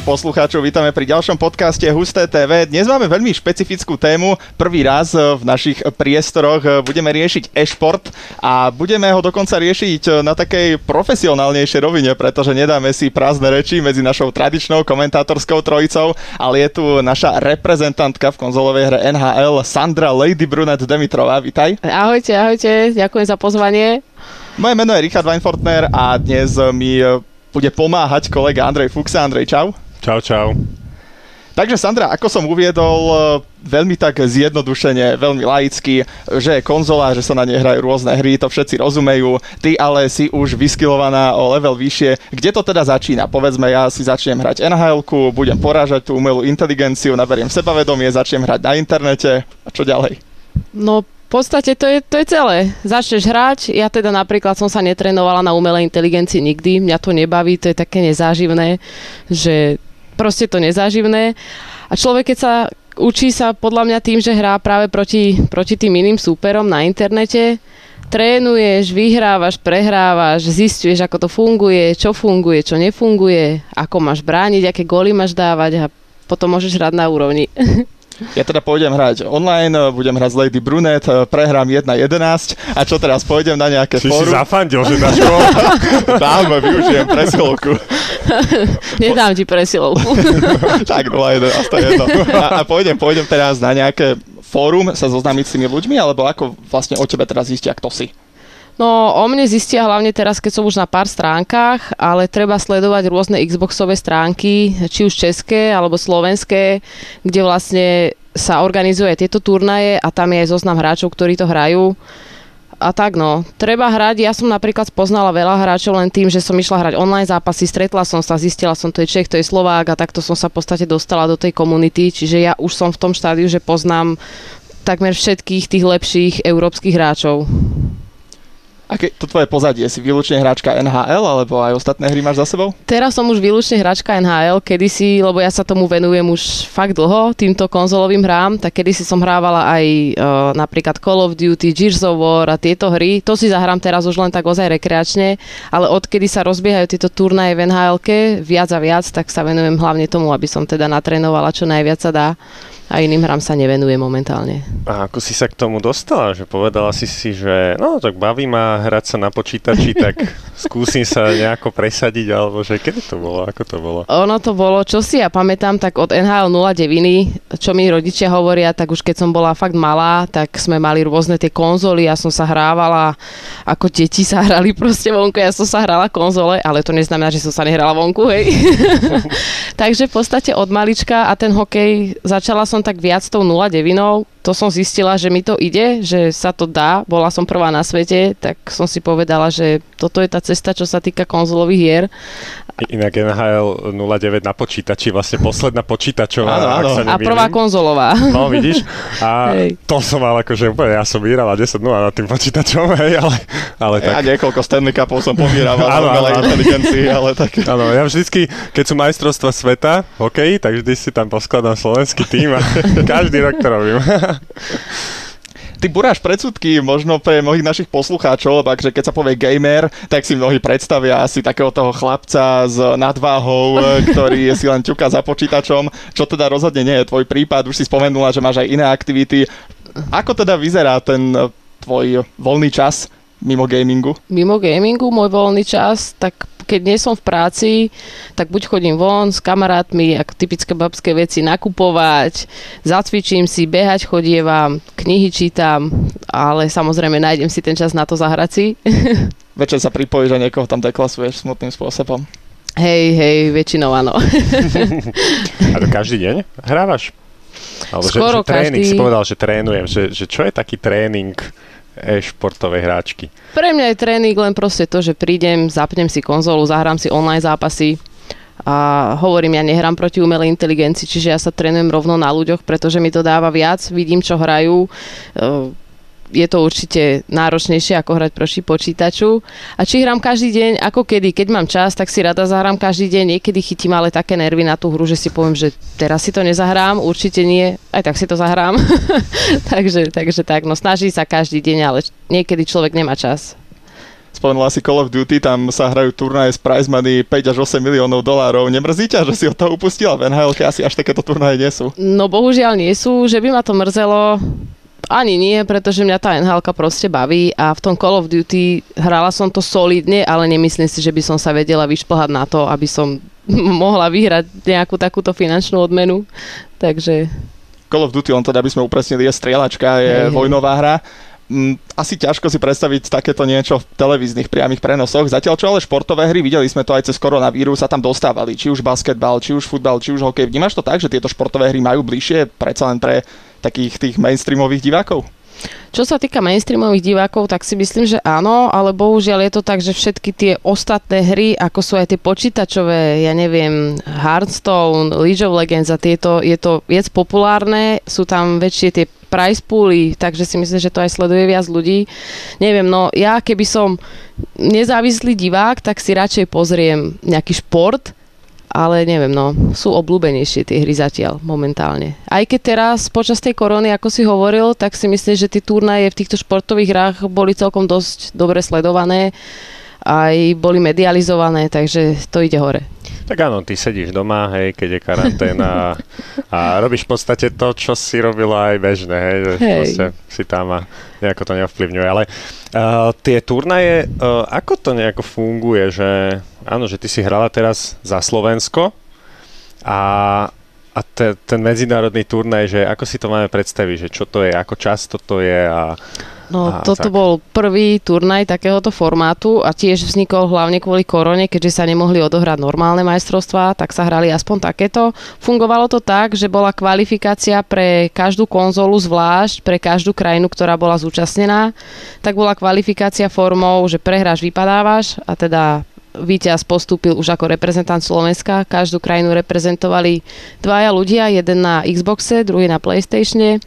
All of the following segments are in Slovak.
všetkých poslucháčov vítame pri ďalšom podcaste Husté TV. Dnes máme veľmi špecifickú tému. Prvý raz v našich priestoroch budeme riešiť e-šport a budeme ho dokonca riešiť na takej profesionálnejšej rovine, pretože nedáme si prázdne reči medzi našou tradičnou komentátorskou trojicou, ale je tu naša reprezentantka v konzolovej hre NHL Sandra Lady Brunet Demitrová. Vítaj. Ahojte, ahojte, ďakujem za pozvanie. Moje meno je Richard Weinfortner a dnes mi bude pomáhať kolega Andrej Fuxa. Andrej, čau. Čau, čau. Takže Sandra, ako som uviedol, e, veľmi tak zjednodušene, veľmi laicky, že je konzola, že sa na nej hrajú rôzne hry, to všetci rozumejú. Ty ale si už vyskilovaná o level vyššie. Kde to teda začína? Povedzme, ja si začnem hrať nhl budem porážať tú umelú inteligenciu, naberiem sebavedomie, začnem hrať na internete. A čo ďalej? No v podstate to je, to je celé. Začneš hrať, ja teda napríklad som sa netrenovala na umelej inteligencii nikdy, mňa to nebaví, to je také nezáživné, že proste to nezáživné. A človek, keď sa učí sa podľa mňa tým, že hrá práve proti, proti tým iným súperom na internete, trénuješ, vyhrávaš, prehrávaš, zistuješ, ako to funguje, čo funguje, čo nefunguje, ako máš brániť, aké góly máš dávať a potom môžeš hrať na úrovni. Ja teda pôjdem hrať online, budem hrať s Lady Brunet, prehrám 1-11 a čo teraz, pôjdem na nejaké Či fórum? si zafandil, že dáš gól? Dám, využijem presilovku. Nedám ti presilovku. tak 0-11, to je jedno. A, a pôjdem, pôjdem teraz na nejaké fórum sa zoznámiť s tými ľuďmi, alebo ako vlastne o tebe teraz zistia, kto si? No, o mne zistia hlavne teraz, keď som už na pár stránkach, ale treba sledovať rôzne Xboxové stránky, či už české alebo slovenské, kde vlastne sa organizuje tieto turnaje a tam je aj zoznam hráčov, ktorí to hrajú. A tak no, treba hrať. Ja som napríklad poznala veľa hráčov len tým, že som išla hrať online zápasy, stretla som sa, zistila som, to je Čech, to je Slovák a takto som sa v podstate dostala do tej komunity, čiže ja už som v tom štádiu, že poznám takmer všetkých tých lepších európskych hráčov. Aké to tvoje pozadie? Si výlučne hráčka NHL, alebo aj ostatné hry máš za sebou? Teraz som už výlučne hráčka NHL, kedysi, lebo ja sa tomu venujem už fakt dlho, týmto konzolovým hrám, tak kedysi som hrávala aj uh, napríklad Call of Duty, Gears of War a tieto hry. To si zahrám teraz už len tak ozaj rekreačne, ale odkedy sa rozbiehajú tieto turnaje v nhl viac a viac, tak sa venujem hlavne tomu, aby som teda natrénovala čo najviac sa dá a iným hrám sa nevenuje momentálne. A ako si sa k tomu dostala? Že povedala si si, že no tak baví ma hrať sa na počítači, tak skúsim sa nejako presadiť, alebo že kedy to bolo, ako to bolo? Ono to bolo, čo si ja pamätám, tak od NHL 09, čo mi rodičia hovoria, tak už keď som bola fakt malá, tak sme mali rôzne tie konzoly, ja som sa hrávala, ako deti sa hrali proste vonku, ja som sa hrala konzole, ale to neznamená, že som sa nehrala vonku, hej. Takže v podstate od malička a ten hokej začala som som tak viac tou 09, to som zistila, že mi to ide, že sa to dá, bola som prvá na svete, tak som si povedala, že toto je tá cesta, čo sa týka konzolových hier Inak NHL 09 na počítači, vlastne posledná počítačová. Áno, áno. A prvá konzolová. No, vidíš? A hej. to som mal akože úplne, ja som vyhral 10 0 na tým počítačom, hej, ale, ale tak... Ja niekoľko Stanley Cupov som pomírával áno, áno, inteligencii, ale tak... Áno, ja vždycky, keď sú majstrovstva sveta, OK, tak vždy si tam poskladám slovenský tým a každý rok to robím ty buráš predsudky možno pre mnohých našich poslucháčov, takže keď sa povie gamer, tak si mnohí predstavia asi takého toho chlapca s nadváhou, ktorý je si len ťuka za počítačom, čo teda rozhodne nie je tvoj prípad. Už si spomenula, že máš aj iné aktivity. Ako teda vyzerá ten tvoj voľný čas mimo gamingu? Mimo gamingu môj voľný čas, tak keď nie som v práci, tak buď chodím von s kamarátmi, ako typické babské veci, nakupovať, zacvičím si, behať chodievam, knihy čítam, ale samozrejme nájdem si ten čas na to zahrať si. Večer sa pripojíš a niekoho tam deklasuješ smutným spôsobom. Hej, hej, väčšinou áno. a to každý deň hrávaš? Alebo Skoro že, že tréning, každý... si povedal, že trénujem, že, že čo je taký tréning e-športovej hráčky? Pre mňa je tréning len proste to, že prídem, zapnem si konzolu, zahrám si online zápasy, a hovorím, ja nehrám proti umelej inteligencii, čiže ja sa trénujem rovno na ľuďoch, pretože mi to dáva viac, vidím, čo hrajú, je to určite náročnejšie ako hrať proti počítaču. A či hrám každý deň, ako kedy, keď mám čas, tak si rada zahrám každý deň. Niekedy chytím ale také nervy na tú hru, že si poviem, že teraz si to nezahrám, určite nie, aj tak si to zahrám. takže, takže tak, no snaží sa každý deň, ale niekedy človek nemá čas. spomenula si Call of Duty, tam sa hrajú turnaje z prize money 5 až 8 miliónov dolárov. Nemrzí ťa, že si od toho upustila? V NHL asi až takéto turnaje nie sú. No bohužiaľ nie sú, že by ma to mrzelo. Ani nie, pretože mňa tá NHL proste baví a v tom Call of Duty hrala som to solidne, ale nemyslím si, že by som sa vedela vyšplhať na to, aby som mohla vyhrať nejakú takúto finančnú odmenu. Takže... Call of Duty, on teda, aby sme upresnili, je strieľačka, je hey, vojnová hra Mm, asi ťažko si predstaviť takéto niečo v televíznych priamých prenosoch. Zatiaľ čo ale športové hry, videli sme to aj cez koronavírus, sa tam dostávali, či už basketbal, či už futbal, či už hokej. Vnímaš to tak, že tieto športové hry majú bližšie predsa len pre takých tých mainstreamových divákov? Čo sa týka mainstreamových divákov, tak si myslím, že áno, ale bohužiaľ je to tak, že všetky tie ostatné hry, ako sú aj tie počítačové, ja neviem, Hearthstone, League of Legends a tieto, je to viac populárne, sú tam väčšie tie price pooly, takže si myslím, že to aj sleduje viac ľudí. Neviem, no ja keby som nezávislý divák, tak si radšej pozriem nejaký šport, ale neviem, no, sú obľúbenejšie tie hry zatiaľ momentálne. Aj keď teraz počas tej korony, ako si hovoril, tak si myslím, že tie turnaje v týchto športových hrách boli celkom dosť dobre sledované, aj boli medializované, takže to ide hore. Tak áno, ty sedíš doma, hej, keď je karanténa a robíš v podstate to, čo si robila aj bežné, hej, že hej. si tam a nejako to neovplyvňuje. Ale uh, tie turnaje, uh, ako to nejako funguje, že áno, že ty si hrala teraz za Slovensko a, a te, ten medzinárodný turnaj, že ako si to máme predstaviť, že čo to je, ako často to je a No a toto tak. bol prvý turnaj takéhoto formátu a tiež vznikol hlavne kvôli korone, keďže sa nemohli odohrať normálne majstrovstvá, tak sa hrali aspoň takéto. Fungovalo to tak, že bola kvalifikácia pre každú konzolu zvlášť, pre každú krajinu, ktorá bola zúčastnená. Tak bola kvalifikácia formou, že prehráš, vypadávaš a teda víťaz postúpil už ako reprezentant Slovenska. Každú krajinu reprezentovali dvaja ľudia, jeden na Xboxe, druhý na Playstatione.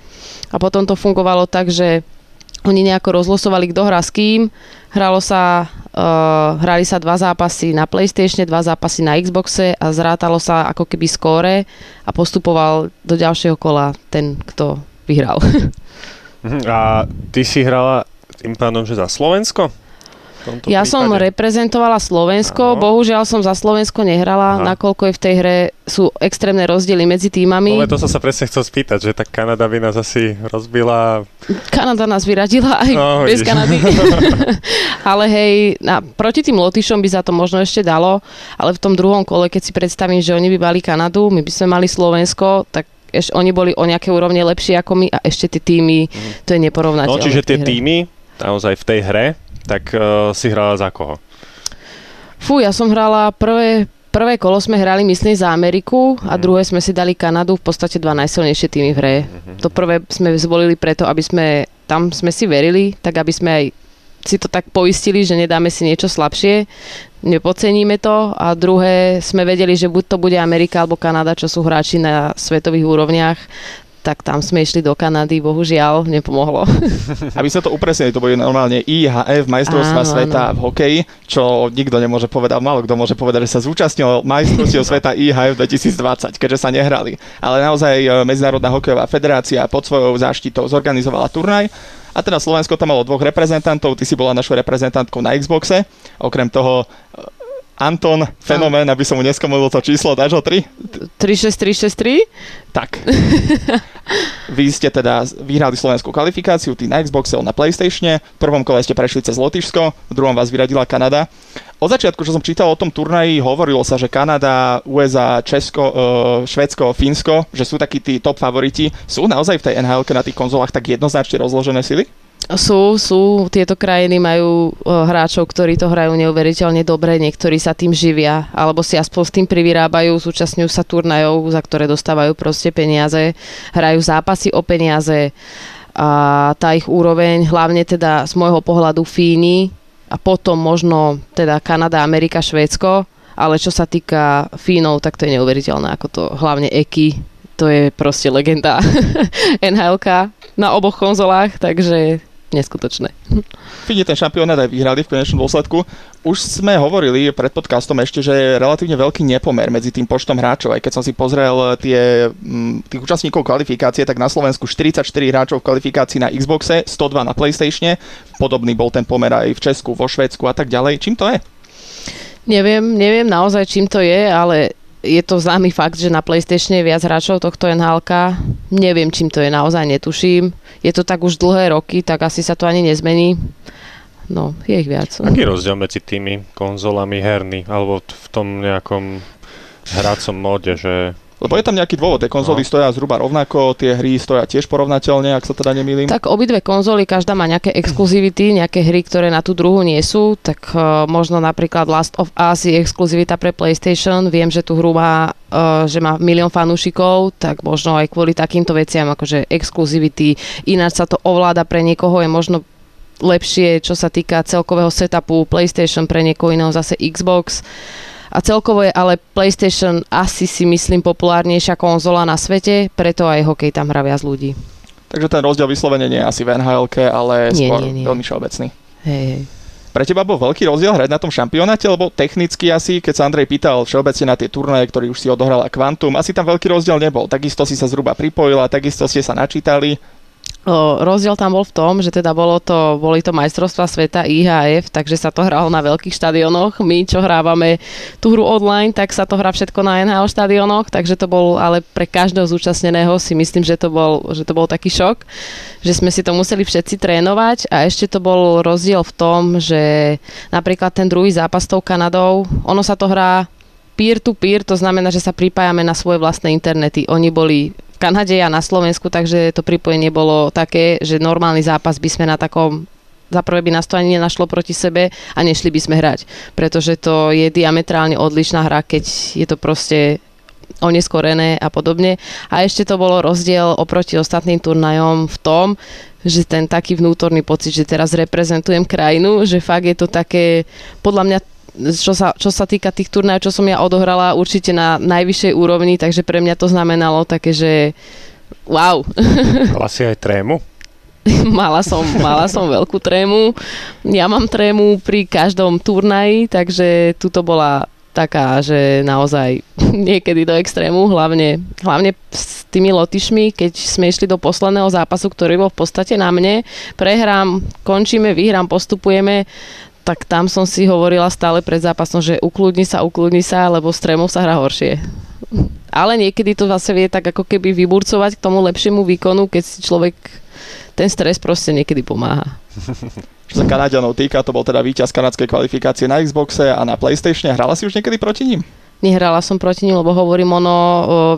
A potom to fungovalo tak, že oni nejako rozlosovali, kto hrá s kým. Hralo sa, uh, hrali sa dva zápasy na Playstation, dva zápasy na Xboxe a zrátalo sa ako keby skóre a postupoval do ďalšieho kola ten, kto vyhral. Mhm, a ty si hrala tým pánom, že za Slovensko? Ja prípade? som reprezentovala Slovensko, Áno. bohužiaľ som za Slovensko nehrala, Aha. nakoľko je v tej hre sú extrémne rozdiely medzi týmami. Ale to som sa presne chcel spýtať, že tak Kanada by nás asi rozbila. Kanada nás vyradila aj no, bez vidíš. Kanady. ale hej, na, proti tým Lotyšom by za to možno ešte dalo, ale v tom druhom kole, keď si predstavím, že oni by mali Kanadu, my by sme mali Slovensko, tak eš, oni boli o nejaké úrovne lepšie ako my a ešte tie týmy, mm. to je neporovnateľné. No, čiže tie týmy naozaj v tej hre tak uh, si hrala za koho? Fú, ja som hrala prvé, prvé kolo sme hrali, myslím, za Ameriku a mhm. druhé sme si dali Kanadu, v podstate dva najsilnejšie týmy v hre. Mm-hmm. To prvé sme zvolili preto, aby sme, tam sme si verili, tak aby sme aj si to tak poistili, že nedáme si niečo slabšie, nepoceníme to a druhé sme vedeli, že buď to bude Amerika alebo Kanada, čo sú hráči na svetových úrovniach, tak tam sme išli do Kanady, bohužiaľ, nepomohlo. Aby sa to upresnili, to bude normálne IHF, majstrovstva áno, sveta áno. v hokeji, čo nikto nemôže povedať, málo kto môže povedať, že sa zúčastnil majstrovstiev sveta IHF 2020, keďže sa nehrali. Ale naozaj e, Medzinárodná hokejová federácia pod svojou záštitou zorganizovala turnaj a teda Slovensko tam malo dvoch reprezentantov, ty si bola našou reprezentantkou na Xboxe, okrem toho Anton, fenomén, aby som mu neskomolil to číslo, dáš ho 3? 36363? Tak. Vy ste teda vyhrali slovenskú kvalifikáciu, ty na Xboxe, on na Playstatione. V prvom kole ste prešli cez Lotyšsko, v druhom vás vyradila Kanada. Od začiatku, čo som čítal o tom turnaji, hovorilo sa, že Kanada, USA, Česko, uh, Švedsko, Fínsko, že sú takí tí top favoriti. Sú naozaj v tej NHL na tých konzolách tak jednoznačne rozložené sily? Sú, sú. Tieto krajiny majú uh, hráčov, ktorí to hrajú neuveriteľne dobre, niektorí sa tým živia, alebo si aspoň s tým privyrábajú, zúčastňujú sa turnajov, za ktoré dostávajú proste peniaze, hrajú zápasy o peniaze a tá ich úroveň, hlavne teda z môjho pohľadu Fíny a potom možno teda Kanada, Amerika, Švédsko, ale čo sa týka Fínov, tak to je neuveriteľné, ako to hlavne Eky, to je proste legenda nhl na oboch konzolách, takže neskutočné. Fini ten šampionát aj vyhrali v konečnom dôsledku. Už sme hovorili pred podcastom ešte, že je relatívne veľký nepomer medzi tým počtom hráčov. Aj keď som si pozrel tie, mm, tých účastníkov kvalifikácie, tak na Slovensku 44 hráčov v kvalifikácii na Xboxe, 102 na PlayStatione. Podobný bol ten pomer aj v Česku, vo Švédsku a tak ďalej. Čím to je? Neviem, neviem naozaj, čím to je, ale je to známy fakt, že na PlayStation je viac hráčov tohto NHL. Neviem, čím to je, naozaj netuším. Je to tak už dlhé roky, tak asi sa to ani nezmení. No, je ich viac. Aký je rozdiel medzi tými konzolami herný, alebo v tom nejakom hracom móde, že lebo je tam nejaký dôvod, tie konzoly no. stoja zhruba rovnako, tie hry stoja tiež porovnateľne, ak sa teda nemýlim. Tak obidve konzoly, každá má nejaké exkluzivity, nejaké hry, ktoré na tú druhu nie sú, tak uh, možno napríklad Last of Us je exkluzivita pre PlayStation, viem, že tú hru má, uh, že má milión fanúšikov, tak možno aj kvôli takýmto veciam, akože exkluzivity, ináč sa to ovláda pre niekoho, je možno lepšie, čo sa týka celkového setupu PlayStation, pre niekoho iného zase Xbox. A celkovo je ale PlayStation asi si myslím populárnejšia konzola na svete, preto aj hokej tam hrá viac ľudí. Takže ten rozdiel vyslovene nie je asi v nhl ale nie, skôr nie, nie. veľmi všeobecný. Hej, hej. Pre teba bol veľký rozdiel hrať na tom šampionáte, lebo technicky asi, keď sa Andrej pýtal všeobecne na tie turnaje, ktoré už si odohrala Quantum, asi tam veľký rozdiel nebol. Takisto si sa zhruba pripojila, takisto ste sa načítali. Rozdiel tam bol v tom, že teda bolo to, boli to majstrovstva sveta IHF, takže sa to hralo na veľkých štadionoch. My, čo hrávame tú hru online, tak sa to hrá všetko na NHL štadionoch, takže to bol ale pre každého zúčastneného si myslím, že to bol, že to bol taký šok, že sme si to museli všetci trénovať a ešte to bol rozdiel v tom, že napríklad ten druhý zápas s tou Kanadou, ono sa to hrá peer-to-peer, to znamená, že sa pripájame na svoje vlastné internety. Oni boli Kanade a na Slovensku, takže to pripojenie bolo také, že normálny zápas by sme na takom za prvé by nás to ani nenašlo proti sebe a nešli by sme hrať, pretože to je diametrálne odlišná hra, keď je to proste oneskorené a podobne. A ešte to bolo rozdiel oproti ostatným turnajom v tom, že ten taký vnútorný pocit, že teraz reprezentujem krajinu, že fakt je to také, podľa mňa čo sa, čo sa týka tých turnajov, čo som ja odohrala určite na najvyššej úrovni, takže pre mňa to znamenalo také, že wow. Mala si aj trému? mala, som, mala som veľkú trému. Ja mám trému pri každom turnaji, takže tuto bola taká, že naozaj niekedy do extrému, hlavne, hlavne s tými lotišmi, keď sme išli do posledného zápasu, ktorý bol v podstate na mne, prehrám, končíme, vyhrám, postupujeme, tak tam som si hovorila stále pred zápasom, že ukludni sa, ukludni sa, lebo s trémou sa hrá horšie. Ale niekedy to zase vie tak ako keby vyburcovať k tomu lepšiemu výkonu, keď si človek ten stres proste niekedy pomáha. Čo sa Kanadianov týka, to bol teda víťaz kanadskej kvalifikácie na Xboxe a na Playstatione. Hrala si už niekedy proti ním? Nehrala som proti ním, lebo hovorím ono,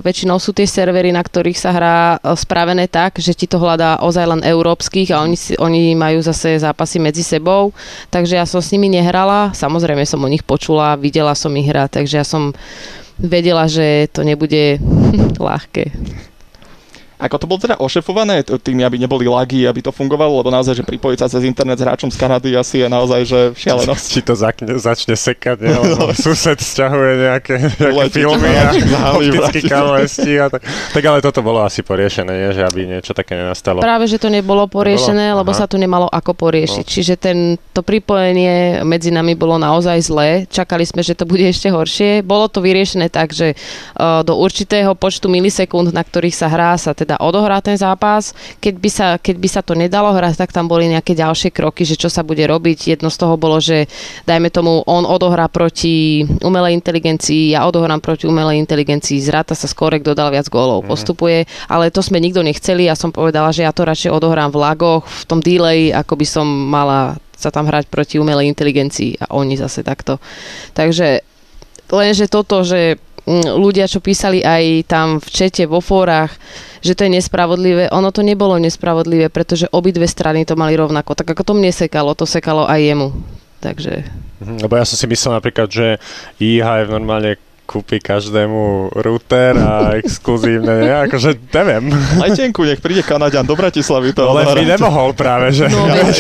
väčšinou sú tie servery, na ktorých sa hrá spravené tak, že ti to hľadá ozaj len európskych a oni, oni majú zase zápasy medzi sebou, takže ja som s nimi nehrala, samozrejme som o nich počula, videla som ich hrať, takže ja som vedela, že to nebude ľahké. Ako to bolo teda ošefované tým, aby neboli lagy, aby to fungovalo, lebo naozaj, že pripojiť sa cez internet s hráčom z Kanady asi je naozaj, že šialenosť. Či to začne, začne sekať, ne? lebo no. sused sťahuje nejaké, nejaké filmy a optický a tak. tak ale toto bolo asi poriešené, nie? že aby niečo také nenastalo. Práve, že to nebolo poriešené, nebolo? lebo Aha. sa tu nemalo ako poriešiť. No. Čiže ten, to pripojenie medzi nami bolo naozaj zlé. Čakali sme, že to bude ešte horšie. Bolo to vyriešené tak, že uh, do určitého počtu milisekúnd, na ktorých sa hrá, sa teda odohrá ten zápas. Keď by, sa, keď by sa to nedalo hrať, tak tam boli nejaké ďalšie kroky, že čo sa bude robiť. Jedno z toho bolo, že dajme tomu, on odohrá proti umelej inteligencii, ja odohrám proti umelej inteligencii, zráta sa skôr, kto dal viac gólov, mm. postupuje, ale to sme nikto nechceli, ja som povedala, že ja to radšej odohrám v lagoch, v tom delay, ako by som mala sa tam hrať proti umelej inteligencii a oni zase takto. Takže lenže toto, že ľudia, čo písali aj tam v čete, vo fórach, že to je nespravodlivé. Ono to nebolo nespravodlivé, pretože obidve strany to mali rovnako. Tak ako to mne sekalo, to sekalo aj jemu. Takže... Mhm, lebo ja som si myslel napríklad, že IHF normálne kúpi každému router a exkluzívne, ne, akože neviem. Letenku, nech príde Kanadian do Bratislavy. To no len by nemohol práve, že... No veď,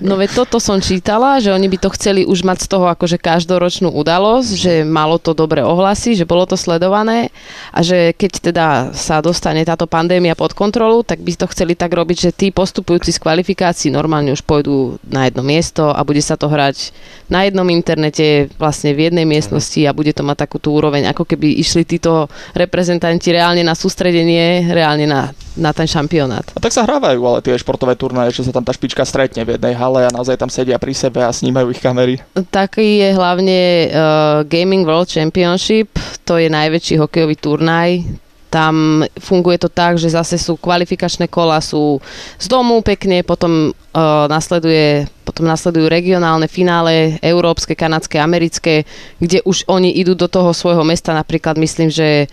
no veď toto som čítala, že oni by to chceli už mať z toho akože každoročnú udalosť, že malo to dobre ohlasy, že bolo to sledované a že keď teda sa dostane táto pandémia pod kontrolu, tak by to chceli tak robiť, že tí postupujúci z kvalifikácií normálne už pôjdu na jedno miesto a bude sa to hrať na jednom internete, vlastne v jednej miestnosti a bude to mať takú tú úroveň, ako keby išli títo reprezentanti reálne na sústredenie, reálne na, na ten šampionát. A tak sa hrávajú ale tie športové turnaje, že sa tam tá špička stretne v jednej hale a naozaj tam sedia pri sebe a snímajú ich kamery. Taký je hlavne uh, Gaming World Championship, to je najväčší hokejový turnaj, tam funguje to tak, že zase sú kvalifikačné kola, sú z domu pekne, potom uh, nasleduje, potom nasledujú regionálne finále, európske, kanadské, americké, kde už oni idú do toho svojho mesta, napríklad myslím, že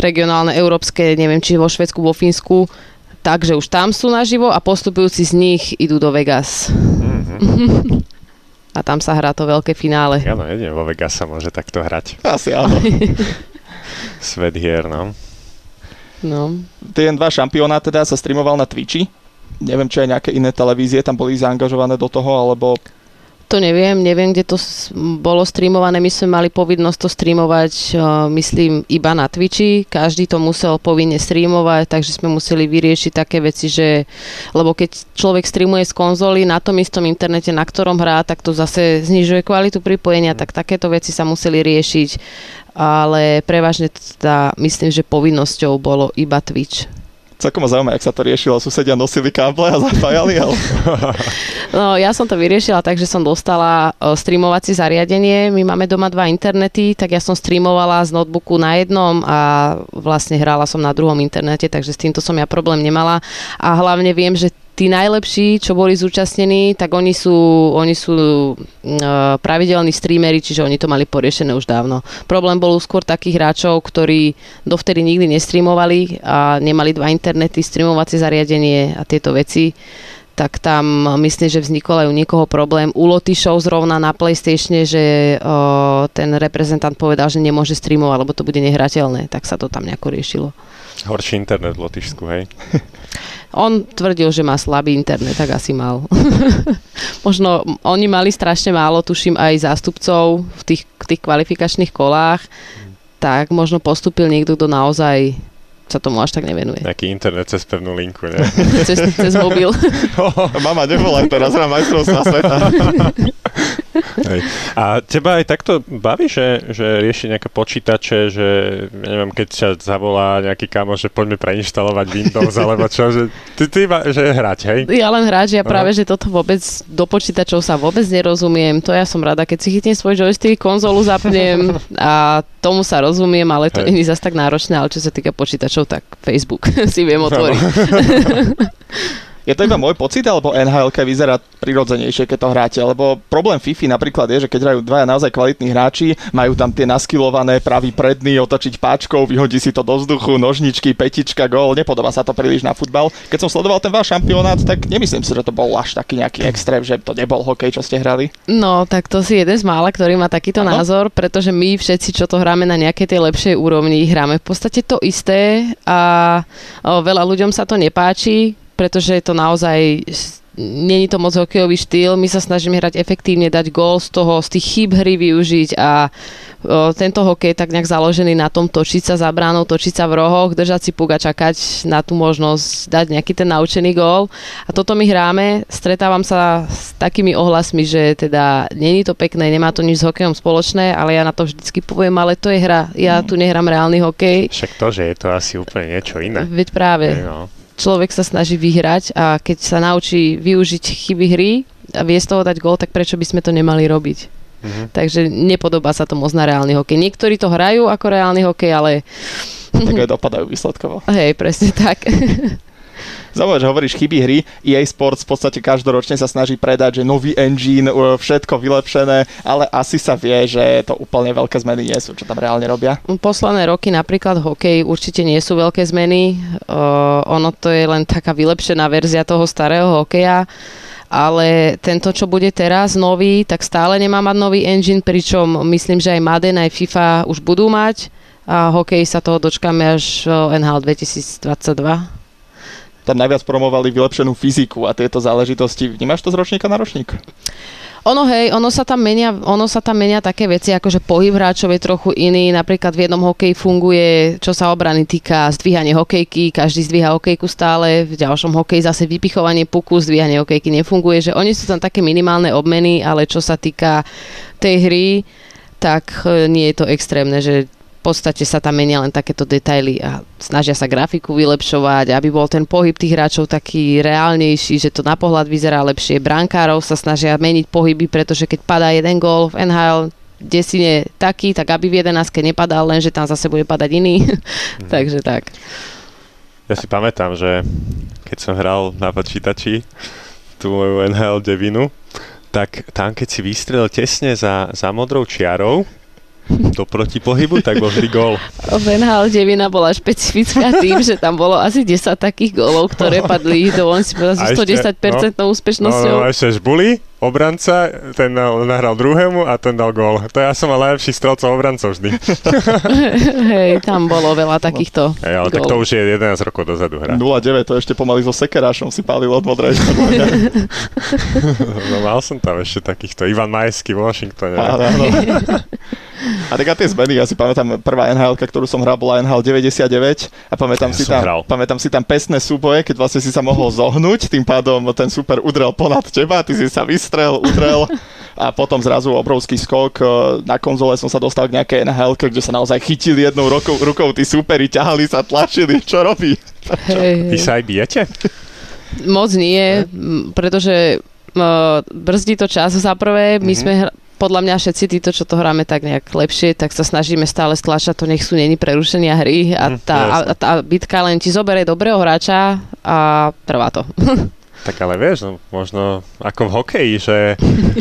regionálne, európske, neviem, či vo Švedsku, vo Fínsku, takže už tam sú naživo a postupujúci z nich idú do Vegas. Mm-hmm. a tam sa hrá to veľké finále. Áno, jedine vo Vegas sa môže takto hrať. Asi áno. Svet hier, no. No. Ten dva šampionát teda sa streamoval na Twitchi. Neviem, či aj nejaké iné televízie tam boli zaangažované do toho, alebo... To neviem, neviem, kde to bolo streamované. My sme mali povinnosť to streamovať, myslím, iba na Twitchi. Každý to musel povinne streamovať, takže sme museli vyriešiť také veci, že... Lebo keď človek streamuje z konzoly na tom istom internete, na ktorom hrá, tak to zase znižuje kvalitu pripojenia, tak takéto veci sa museli riešiť ale prevažne teda myslím, že povinnosťou bolo iba Twitch. Celkom ma zaujíma, jak sa to riešilo. Susedia nosili káble a zapájali? Ale... no, ja som to vyriešila tak, že som dostala streamovacie zariadenie. My máme doma dva internety, tak ja som streamovala z notebooku na jednom a vlastne hrala som na druhom internete, takže s týmto som ja problém nemala. A hlavne viem, že tí najlepší, čo boli zúčastnení, tak oni sú, oni sú uh, pravidelní streamery, čiže oni to mali poriešené už dávno. Problém bol skôr takých hráčov, ktorí dovtedy nikdy nestreamovali a nemali dva internety, streamovacie zariadenie a tieto veci tak tam myslím, že vznikol aj u niekoho problém. U Lotyšov zrovna na PlayStatione, že o, ten reprezentant povedal, že nemôže streamovať, lebo to bude nehrateľné, tak sa to tam nejako riešilo. Horší internet v Lotyšsku, hej? On tvrdil, že má slabý internet, tak asi mal. Možno oni mali strašne málo, tuším, aj zástupcov v tých, tých kvalifikačných kolách, tak možno postupil niekto, kto naozaj sa tomu až tak nevenuje. Nejaký internet cez pevnú linku, ne? cez, cez mobil. oh, mama, nevolaj teraz na majstrovstvá sveta. Hej. A teba aj takto baví, že, že rieši nejaké počítače, že ja neviem, keď ťa zavolá nejaký kamo, že poďme preinštalovať Windows alebo čo, že ty, ty iba, že hrať, hej? Ja len hrať, ja práve, že toto vôbec do počítačov sa vôbec nerozumiem. To ja som rada, keď si chytím svoj joystick, konzolu zapnem a tomu sa rozumiem, ale to nie je zase tak náročné, ale čo sa týka počítačov, tak Facebook si viem otvoriť. Je to iba môj pocit, alebo nhl vyzerá prirodzenejšie, keď to hráte? Lebo problém FIFA napríklad je, že keď hrajú dvaja naozaj kvalitní hráči, majú tam tie naskilované pravý predný, otočiť páčkou, vyhodí si to do vzduchu, nožničky, petička, gól, nepodobá sa to príliš na futbal. Keď som sledoval ten váš šampionát, tak nemyslím si, že to bol až taký nejaký extrém, že to nebol hokej, čo ste hrali. No, tak to si jeden z mála, ktorý má takýto ano? názor, pretože my všetci, čo to hráme na nejakej tej lepšej úrovni, hráme v podstate to isté a o, veľa ľuďom sa to nepáči, pretože je to naozaj není to moc hokejový štýl, my sa snažíme hrať efektívne, dať gól z toho, z tých chyb hry využiť a o, tento hokej je tak nejak založený na tom točiť sa za bránou, točiť sa v rohoch, držať si puk a čakať na tú možnosť dať nejaký ten naučený gól a toto my hráme, stretávam sa s takými ohlasmi, že teda není to pekné, nemá to nič s hokejom spoločné, ale ja na to vždycky poviem, ale to je hra, ja tu nehrám reálny hokej. Však to, že je to asi úplne niečo iné. Veď práve. No človek sa snaží vyhrať a keď sa naučí využiť chyby hry a vie z toho dať gól, tak prečo by sme to nemali robiť? Mm-hmm. Takže nepodobá sa to moc na reálny hokej. Niektorí to hrajú ako reálny hokej, ale... Tak aj dopadajú výsledkovo. Hej, presne tak. Zaujímavé, že hovoríš chyby hry. EA Sports v podstate každoročne sa snaží predať, že nový engine, všetko vylepšené, ale asi sa vie, že to úplne veľké zmeny nie sú, čo tam reálne robia. Posledné roky napríklad hokej určite nie sú veľké zmeny. Uh, ono to je len taká vylepšená verzia toho starého hokeja ale tento, čo bude teraz nový, tak stále nemá mať nový engine, pričom myslím, že aj Madden, aj FIFA už budú mať a hokej sa toho dočkáme až NHL 2022 tam najviac promovali vylepšenú fyziku a tieto záležitosti. Vnímaš to z ročníka na ročník? Ono hej, ono sa tam menia, ono sa tam menia také veci, ako že pohyb hráčov je trochu iný. Napríklad v jednom hokeji funguje, čo sa obrany týka, zdvíhanie hokejky, každý zdvíha hokejku stále, v ďalšom hokeji zase vypichovanie puku, zdvíhanie hokejky nefunguje, že oni sú tam také minimálne obmeny, ale čo sa týka tej hry, tak e, nie je to extrémne, že podstate sa tam menia len takéto detaily a snažia sa grafiku vylepšovať, aby bol ten pohyb tých hráčov taký reálnejší, že to na pohľad vyzerá lepšie. Brankárov sa snažia meniť pohyby, pretože keď padá jeden gól v NHL, desine taký, tak aby v 11 nepadal, len že tam zase bude padať iný. Mm. Takže tak. Ja si pamätám, že keď som hral na počítači tú moju NHL devinu, tak tam keď si vystrelil tesne za, za modrou čiarou, do protipohybu, tak bol vždy gól. Venhal Devina bola špecifická tým, že tam bolo asi 10 takých gólov, ktoré padli do on si povedal, 110% no, úspešnosťou. No, no, ešte Žbuli, obranca, ten nahral druhému a ten dal gól. To ja som mal najlepší strelcov obrancov vždy. Hej, tam bolo veľa takýchto Hej, ale gól. tak to už je 11 rokov dozadu hra. 0-9, to ešte pomaly so Sekerášom si pálil od modrej. no, mal som tam ešte takýchto. Ivan Majský v Washingtone. Áno, áno. A tak a tie zmeny, ja si pamätám, prvá NHL, ktorú som hral, bola NHL 99 a pamätám, ja si, tam, pamätám si tam pesné súboje, keď vlastne si sa mohol zohnúť, tým pádom ten super udrel ponad teba, ty si sa vystrel, udrel a potom zrazu obrovský skok. E, na konzole som sa dostal k nejakej NHL, kde sa naozaj chytili jednou rukou, rukou tí superi, ťahali sa, tlačili, čo robí? Hey, Vy sa aj bijete? Moc nie, pretože uh, brzdí to čas za prvé. My mm-hmm. sme podľa mňa všetci títo, čo to hráme tak nejak lepšie, tak sa snažíme stále stlačať to, nech sú není prerušenia hry a tá, a, a tá bitka len ti zoberie dobrého hráča a trvá to. Tak ale vieš, no, možno ako v hokeji, že,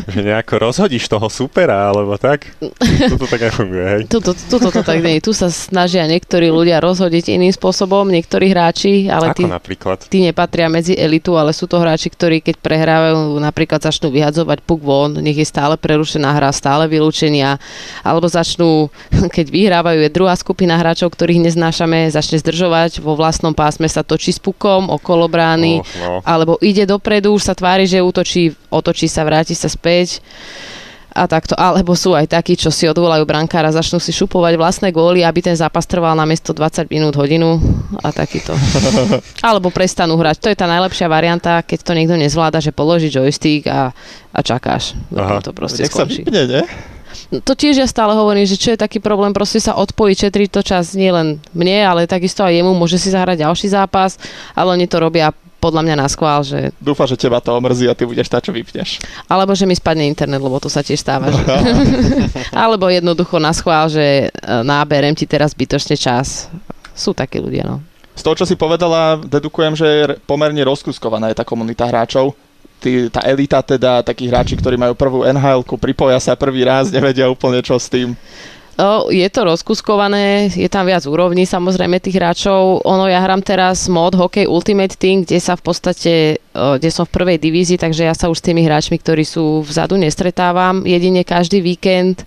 že nejako rozhodíš toho supera, alebo tak. Toto tak nefunguje, hej? Tuto, tuto to tak nie. Tu sa snažia niektorí ľudia rozhodiť iným spôsobom, niektorí hráči, ale tí, napríklad? tí nepatria medzi elitu, ale sú to hráči, ktorí keď prehrávajú, napríklad začnú vyhadzovať puk von, nech je stále prerušená hra, stále vylúčenia, alebo začnú, keď vyhrávajú, je druhá skupina hráčov, ktorých neznášame, začne zdržovať, vo vlastnom pásme sa točí s pukom okolo brány, oh, no. alebo ide dopredu, už sa tvári, že útočí, otočí sa, vráti sa späť a takto. Alebo sú aj takí, čo si odvolajú brankára, začnú si šupovať vlastné góly, aby ten zápas trval na miesto 20 minút, hodinu a takýto. Alebo prestanú hrať. To je tá najlepšia varianta, keď to niekto nezvláda, že položí joystick a, a čakáš. Aha. To proste Nech skončí. sa vypne, ne? To tiež ja stále hovorím, že čo je taký problém, proste sa odpojiť, četriť to čas nielen mne, ale takisto aj jemu, môže si zahrať ďalší zápas, ale oni to robia podľa mňa na schvál, že... Dúfa, že teba to omrzí a ty budeš tá, čo vypneš. Alebo že mi spadne internet, lebo to sa tiež stáva. Že... Alebo jednoducho na schvál, že e, náberem ti teraz bytočne čas. Sú takí ľudia, no. Z toho, čo si povedala, dedukujem, že je pomerne rozkuskovaná je tá komunita hráčov. Tí, tá elita teda, takí hráči, ktorí majú prvú nhl pripoja sa prvý raz, nevedia úplne čo s tým. O, je to rozkuskované, je tam viac úrovní samozrejme tých hráčov. Ono, ja hram teraz mod Hockey Ultimate Team, kde sa v podstate, o, kde som v prvej divízii, takže ja sa už s tými hráčmi, ktorí sú vzadu, nestretávam. Jedine každý víkend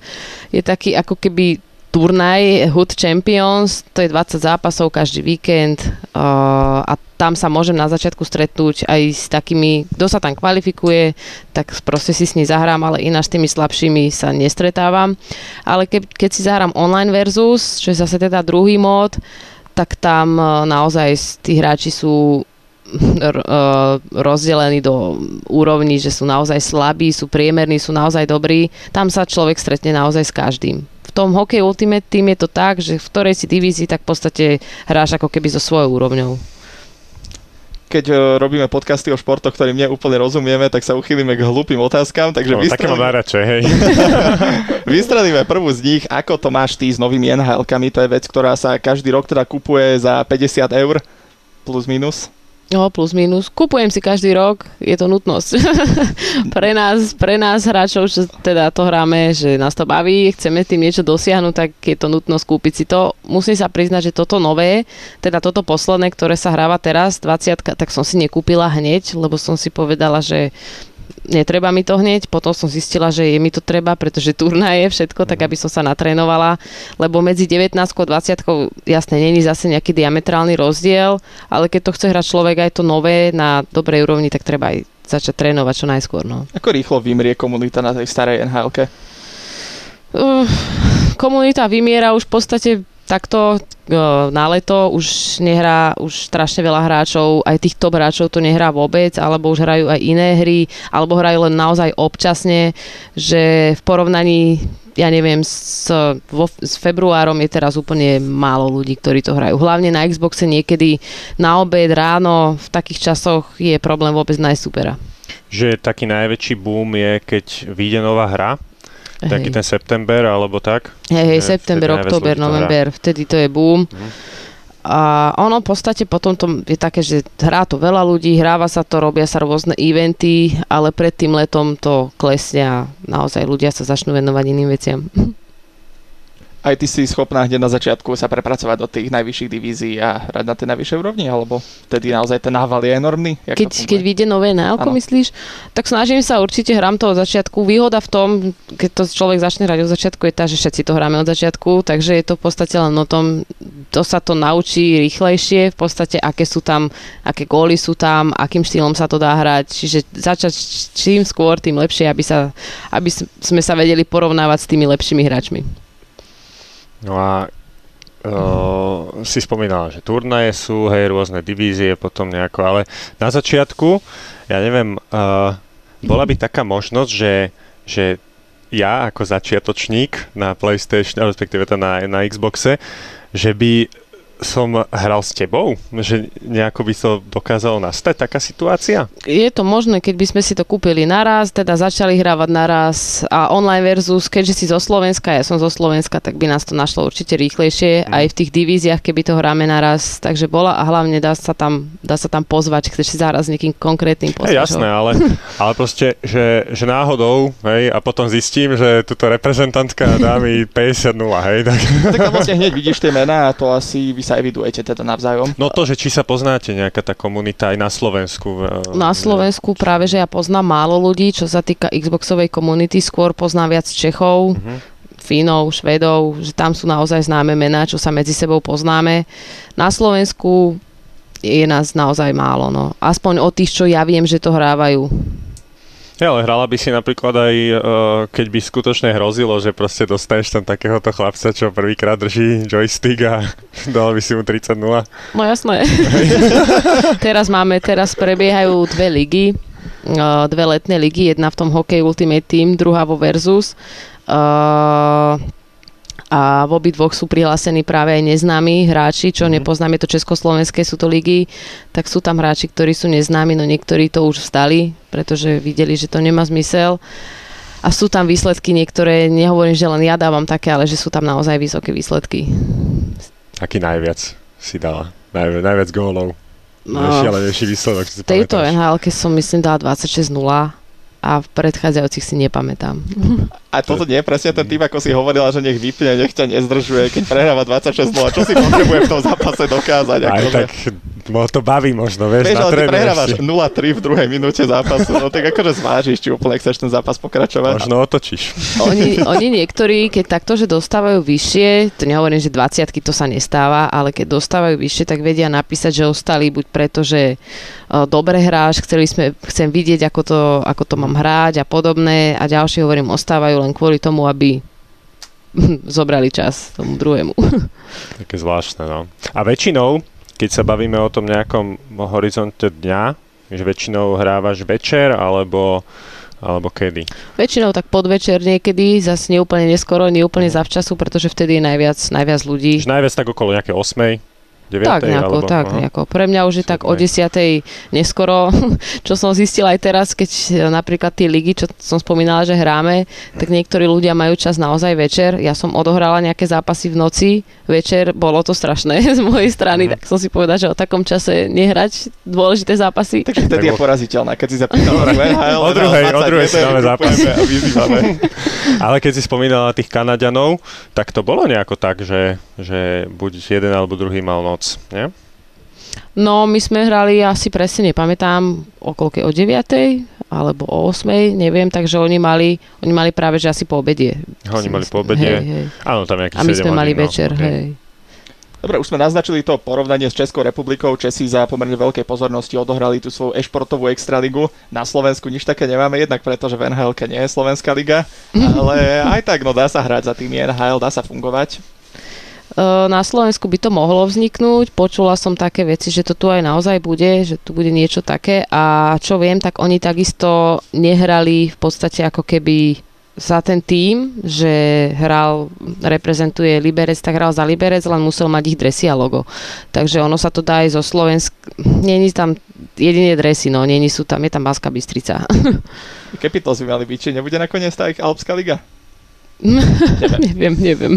je taký ako keby turnaj Hood Champions, to je 20 zápasov každý víkend uh, a tam sa môžem na začiatku stretnúť aj s takými, kto sa tam kvalifikuje, tak proste si s ní zahrám, ale ináč s tými slabšími sa nestretávam. Ale ke, keď si zahrám online versus, čo je zase teda druhý mód, tak tam uh, naozaj tí hráči sú uh, rozdelení do úrovní, že sú naozaj slabí, sú priemerní, sú naozaj dobrí. Tam sa človek stretne naozaj s každým tom Hockey Ultimate Team je to tak, že v ktorej si divízii tak v podstate hráš ako keby so svojou úrovňou keď uh, robíme podcasty o športoch, ktorým neúplne rozumieme, tak sa uchýlime k hlúpým otázkam. Takže no, také mám najradšej, hej. Vystredíme prvú z nich. Ako to máš ty s novými nhl To je vec, ktorá sa každý rok teda kupuje za 50 eur plus minus. No, plus minus. Kupujem si každý rok, je to nutnosť. pre, nás, pre nás hráčov, čo teda to hráme, že nás to baví, chceme tým niečo dosiahnuť, tak je to nutnosť kúpiť si to. Musím sa priznať, že toto nové, teda toto posledné, ktoré sa hráva teraz, 20 tak som si nekúpila hneď, lebo som si povedala, že netreba mi to hneď, potom som zistila, že je mi to treba, pretože turná je všetko, tak mhm. aby som sa natrénovala, lebo medzi 19 a 20 jasne není zase nejaký diametrálny rozdiel, ale keď to chce hrať človek aj to nové na dobrej úrovni, tak treba aj začať trénovať čo najskôr. No. Ako rýchlo vymrie komunita na tej starej nhl Uh, komunita vymiera už v podstate takto na leto už nehrá už strašne veľa hráčov, aj tých top hráčov to nehrá vôbec, alebo už hrajú aj iné hry, alebo hrajú len naozaj občasne, že v porovnaní ja neviem, s, vo, s februárom je teraz úplne málo ľudí, ktorí to hrajú. Hlavne na Xboxe niekedy na obed, ráno, v takých časoch je problém vôbec nájsť supera. Že taký najväčší boom je, keď vyjde nová hra, taký ten september alebo tak? Hej, hej, september, október, november, vtedy to je boom. Uh-huh. A ono v podstate potom to je také, že hrá to veľa ľudí, hráva sa to, robia sa rôzne eventy, ale pred tým letom to klesne a naozaj ľudia sa začnú venovať iným veciam. Aj ty si schopná hneď na začiatku sa prepracovať do tých najvyšších divízií a hrať na tej najvyššej úrovni, alebo vtedy naozaj ten nával je enormný? Jak keď, keď vyjde nové nálko, myslíš? Tak snažím sa určite, hrám to od začiatku. Výhoda v tom, keď to človek začne hrať od začiatku, je tá, že všetci to hráme od začiatku, takže je to v podstate len o tom, to sa to naučí rýchlejšie, v podstate aké sú tam, aké góly sú tam, akým štýlom sa to dá hrať, čiže začať čím skôr, tým lepšie, aby, sa, aby sme sa vedeli porovnávať s tými lepšími hráčmi. No a uh, si spomínala, že turnaje sú, hej, rôzne divízie, potom nejako, ale na začiatku, ja neviem, uh, bola by taká možnosť, že, že ja ako začiatočník na PlayStation, respektíve na, na Xboxe, že by som hral s tebou? Že nejako by to dokázalo nastať, taká situácia? Je to možné, keď by sme si to kúpili naraz, teda začali hrávať naraz a online versus, keďže si zo Slovenska, ja som zo Slovenska, tak by nás to našlo určite rýchlejšie, mm. aj v tých divíziách, keby to hráme naraz, takže bola a hlavne dá sa tam, dá sa tam pozvať, chceš si zahrať s niekým konkrétnym poslušom. jasné, ale, ale proste, že, že náhodou, hej, a potom zistím, že túto reprezentantka dá mi 50-0, hej, tak... tak vlastne hneď vidíš tie mená a to asi sa evidujete teda navzájom. No to, že či sa poznáte nejaká tá komunita aj na Slovensku. Na Slovensku práve, že ja poznám málo ľudí, čo sa týka Xboxovej komunity, skôr poznám viac Čechov, uh-huh. Fínov, Švedov, že tam sú naozaj známe mená, čo sa medzi sebou poznáme. Na Slovensku je nás naozaj málo, no. Aspoň o tých, čo ja viem, že to hrávajú. Ja, ale hrala by si napríklad aj, uh, keď by skutočne hrozilo, že proste dostaneš tam takéhoto chlapca, čo prvýkrát drží joystick a dal by si mu 30 0 No jasné. teraz máme, teraz prebiehajú dve ligy, uh, dve letné ligy, jedna v tom Hockey Ultimate Team, druhá vo Versus. Uh, a v obidvoch sú prihlásení práve aj neznámi hráči, čo mm. nepoznáme to československé, sú to ligy, tak sú tam hráči, ktorí sú neznámi, no niektorí to už vstali, pretože videli, že to nemá zmysel. A sú tam výsledky niektoré, nehovorím, že len ja dávam také, ale že sú tam naozaj vysoké výsledky. Aký najviac si dala? Najvi- najviac gólov? No, Najšialenejší výsledok, si tejto nhl som myslím dala 26-0 a v predchádzajúcich si nepamätám. A toto nie je presne ten typ, ako si hovorila, že nech vypne, nech ťa nezdržuje, keď prehráva 26 0 Čo si potrebuje v tom zápase dokázať? Aj akože? tak mo to baví možno, vieš, vieš ale ty prehrávaš 0-3 v druhej minúte zápasu, no tak akože zvážiš, či úplne chceš ten zápas pokračovať. Možno otočíš. Oni, oni niektorí, keď takto, že dostávajú vyššie, to nehovorím, že 20 to sa nestáva, ale keď dostávajú vyššie, tak vedia napísať, že ostali buď preto, že dobre hráš, chceli sme, chcem vidieť, ako to, ako to mám hrať a podobné a ďalší hovorím, ostávajú len kvôli tomu, aby zobrali čas tomu druhému. Také zvláštne, no. A väčšinou, keď sa bavíme o tom nejakom horizonte dňa, že väčšinou hrávaš večer, alebo alebo kedy? Väčšinou tak podvečer niekedy, zase neúplne neskoro, neúplne zavčasu, pretože vtedy je najviac, najviac ľudí. Najviac tak okolo nejaké 8 9. Tak nejako, alebo, tak aha. nejako. Pre mňa už je tak o 10. neskoro, čo som zistila aj teraz, keď napríklad tie ligy, čo som spomínala, že hráme, tak niektorí ľudia majú čas naozaj večer. Ja som odohrala nejaké zápasy v noci, večer, bolo to strašné z mojej strany, uh-huh. tak som si povedala, že o takom čase nehrať dôležité zápasy. Takže vtedy je poraziteľná, keď si zapýtala o druhej, o druhej si dáme zápasy. Ale keď si spomínala tých Kanaďanov, tak to bolo nejako tak, že, že buď jeden alebo druhý mal noc, nie? No, my sme hrali asi presne, nepamätám, okolke o 9 alebo o 8, neviem, takže oni mali, oni mali práve, že asi po obede. Oni mali po obede, hej, hej. áno, tam A my sme mali no, večer, okay. hej. Dobre, už sme naznačili to porovnanie s Českou republikou. Česi za pomerne veľkej pozornosti odohrali tú svoju e-športovú extraligu. Na Slovensku nič také nemáme, jednak preto, že v nhl nie je Slovenská liga, ale aj tak, no dá sa hrať za tým NHL, dá sa fungovať. Na Slovensku by to mohlo vzniknúť. Počula som také veci, že to tu aj naozaj bude, že tu bude niečo také. A čo viem, tak oni takisto nehrali v podstate ako keby za ten tým, že hral, reprezentuje Liberec, tak hral za Liberec, len musel mať ich dresy a logo. Takže ono sa to dá aj zo Slovensk... Není tam jedine dresy, no, není sú tam, je tam Baska Bystrica. Capitals by mali byť, či nebude nakoniec tá ich Alpská liga? neviem, neviem.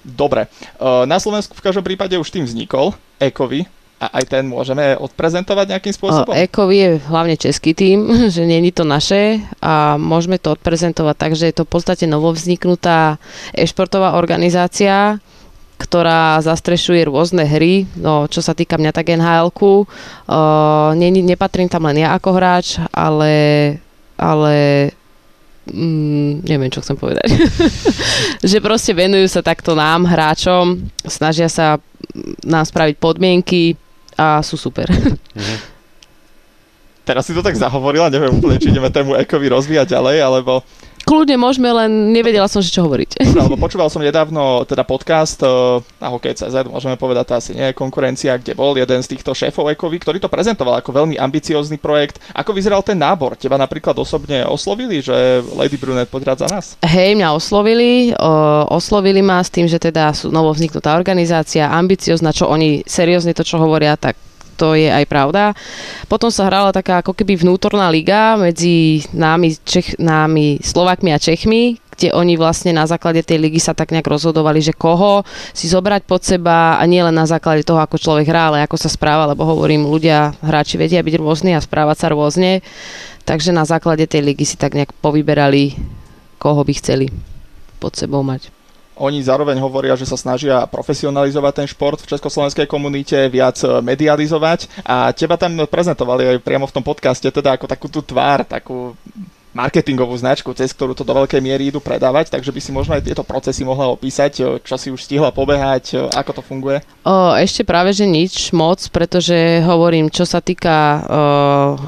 Dobre, na Slovensku v každom prípade už tým vznikol, Ekovi, a aj ten môžeme odprezentovať nejakým spôsobom? Ekovi je hlavne český tým, že není to naše a môžeme to odprezentovať tak, že je to v podstate novovzniknutá e-športová organizácia, ktorá zastrešuje rôzne hry, no čo sa týka mňa tak NHL-ku, uh, ne, nepatrím tam len ja ako hráč, ale, ale mm, neviem, čo chcem povedať. že proste venujú sa takto nám, hráčom, snažia sa nám spraviť podmienky, a sú super. Mm-hmm. Teraz si to tak zahovorila, neviem úplne, či ideme tému Ekovi rozvíjať ďalej, alebo... Kľudne môžeme, len nevedela som, že čo hovoriť. No, lebo počúval som nedávno teda podcast uh, na Hokej.cz, môžeme povedať, to asi nie je konkurencia, kde bol jeden z týchto šéfov Ekovi, ktorý to prezentoval ako veľmi ambiciózny projekt. Ako vyzeral ten nábor? Teba napríklad osobne oslovili, že Lady Brunet poď za nás? Hej, mňa oslovili, uh, oslovili ma s tým, že teda sú novo vzniknutá organizácia, ambiciozna, čo oni seriózne to, čo hovoria, tak to je aj pravda. Potom sa hrala taká ako keby vnútorná liga medzi námi, Čech, námi Slovakmi a Čechmi, kde oni vlastne na základe tej ligy sa tak nejak rozhodovali, že koho si zobrať pod seba a nie len na základe toho, ako človek hrá, ale ako sa správa, lebo hovorím, ľudia, hráči vedia byť rôzni a správať sa rôzne. Takže na základe tej ligy si tak nejak povyberali, koho by chceli pod sebou mať. Oni zároveň hovoria, že sa snažia profesionalizovať ten šport v československej komunite, viac e, medializovať. A teba tam prezentovali aj priamo v tom podcaste, teda ako takú tú tvár, takú marketingovú značku, cez ktorú to do veľkej miery idú predávať, takže by si možno aj tieto procesy mohla opísať, čo si už stihla pobehať, ako to funguje? O, ešte práve, že nič moc, pretože hovorím, čo sa týka o,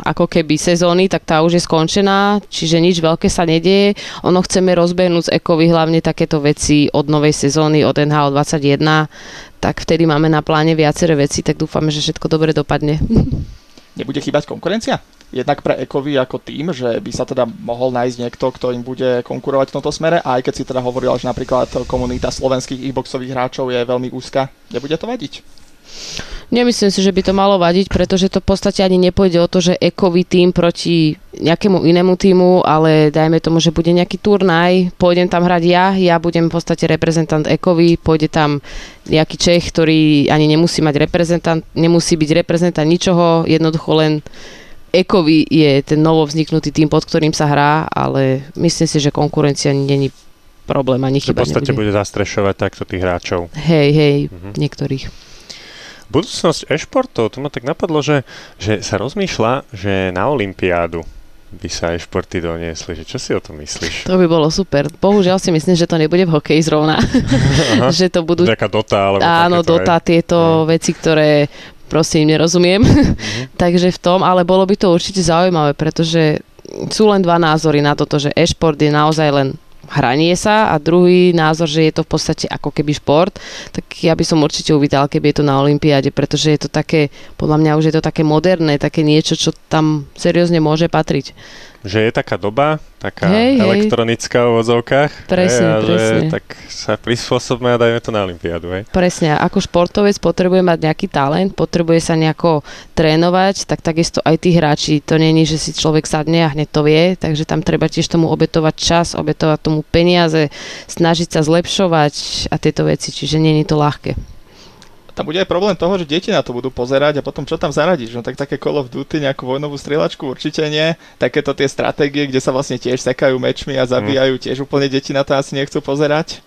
ako keby sezóny, tak tá už je skončená, čiže nič veľké sa nedieje. Ono chceme rozbehnúť z Ekovy hlavne takéto veci od novej sezóny, od NHL 21, tak vtedy máme na pláne viaceré veci, tak dúfame, že všetko dobre dopadne. Nebude chýbať konkurencia? Jednak pre Ekovy ako tým, že by sa teda mohol nájsť niekto, kto im bude konkurovať v tomto smere, a aj keď si teda hovoril, že napríklad komunita slovenských e-boxových hráčov je veľmi úzka, nebude to vadiť? Nemyslím si, že by to malo vadiť, pretože to v podstate ani nepôjde o to, že ekový tým proti nejakému inému týmu, ale dajme tomu, že bude nejaký turnaj, pôjdem tam hrať ja, ja budem v podstate reprezentant ekový, pôjde tam nejaký Čech, ktorý ani nemusí mať reprezentant, nemusí byť reprezentant ničoho, jednoducho len Ekovi je ten novo vzniknutý tým, pod ktorým sa hrá, ale myslím si, že konkurencia není problém ani chyba V podstate nebude. bude zastrešovať takto tých hráčov. Hej, hej, uh-huh. niektorých. Budúcnosť e-športov, to ma tak napadlo, že, že sa rozmýšľa, že na Olympiádu by sa aj športy doniesli. Že čo si o tom myslíš? To by bolo super. Bohužiaľ si myslím, že to nebude v hokeji zrovna. že to budú... Taká dota, alebo Áno, dota, aj. tieto uh-huh. veci, ktoré prosím, nerozumiem. Mm-hmm. Takže v tom, ale bolo by to určite zaujímavé, pretože sú len dva názory na toto, že e-šport je naozaj len hranie sa a druhý názor, že je to v podstate ako keby šport, tak ja by som určite uvítal, keby je to na Olympiáde, pretože je to také, podľa mňa už je to také moderné, také niečo, čo tam seriózne môže patriť že je taká doba, taká hej, elektronická hej. v vozovkách. Presne, hej, a presne. Že, tak sa prispôsobme a dajme to na Olympiádu. Hej. Presne, ako športovec potrebuje mať nejaký talent, potrebuje sa nejako trénovať, tak takisto aj tí hráči, to není, že si človek sadne a hneď to vie, takže tam treba tiež tomu obetovať čas, obetovať tomu peniaze, snažiť sa zlepšovať a tieto veci, čiže není to ľahké tam bude aj problém toho, že deti na to budú pozerať a potom čo tam zaradiť. No tak také Call of Duty, nejakú vojnovú strieľačku určite nie. Takéto tie stratégie, kde sa vlastne tiež sekajú mečmi a zabíjajú, tiež úplne deti na to asi nechcú pozerať.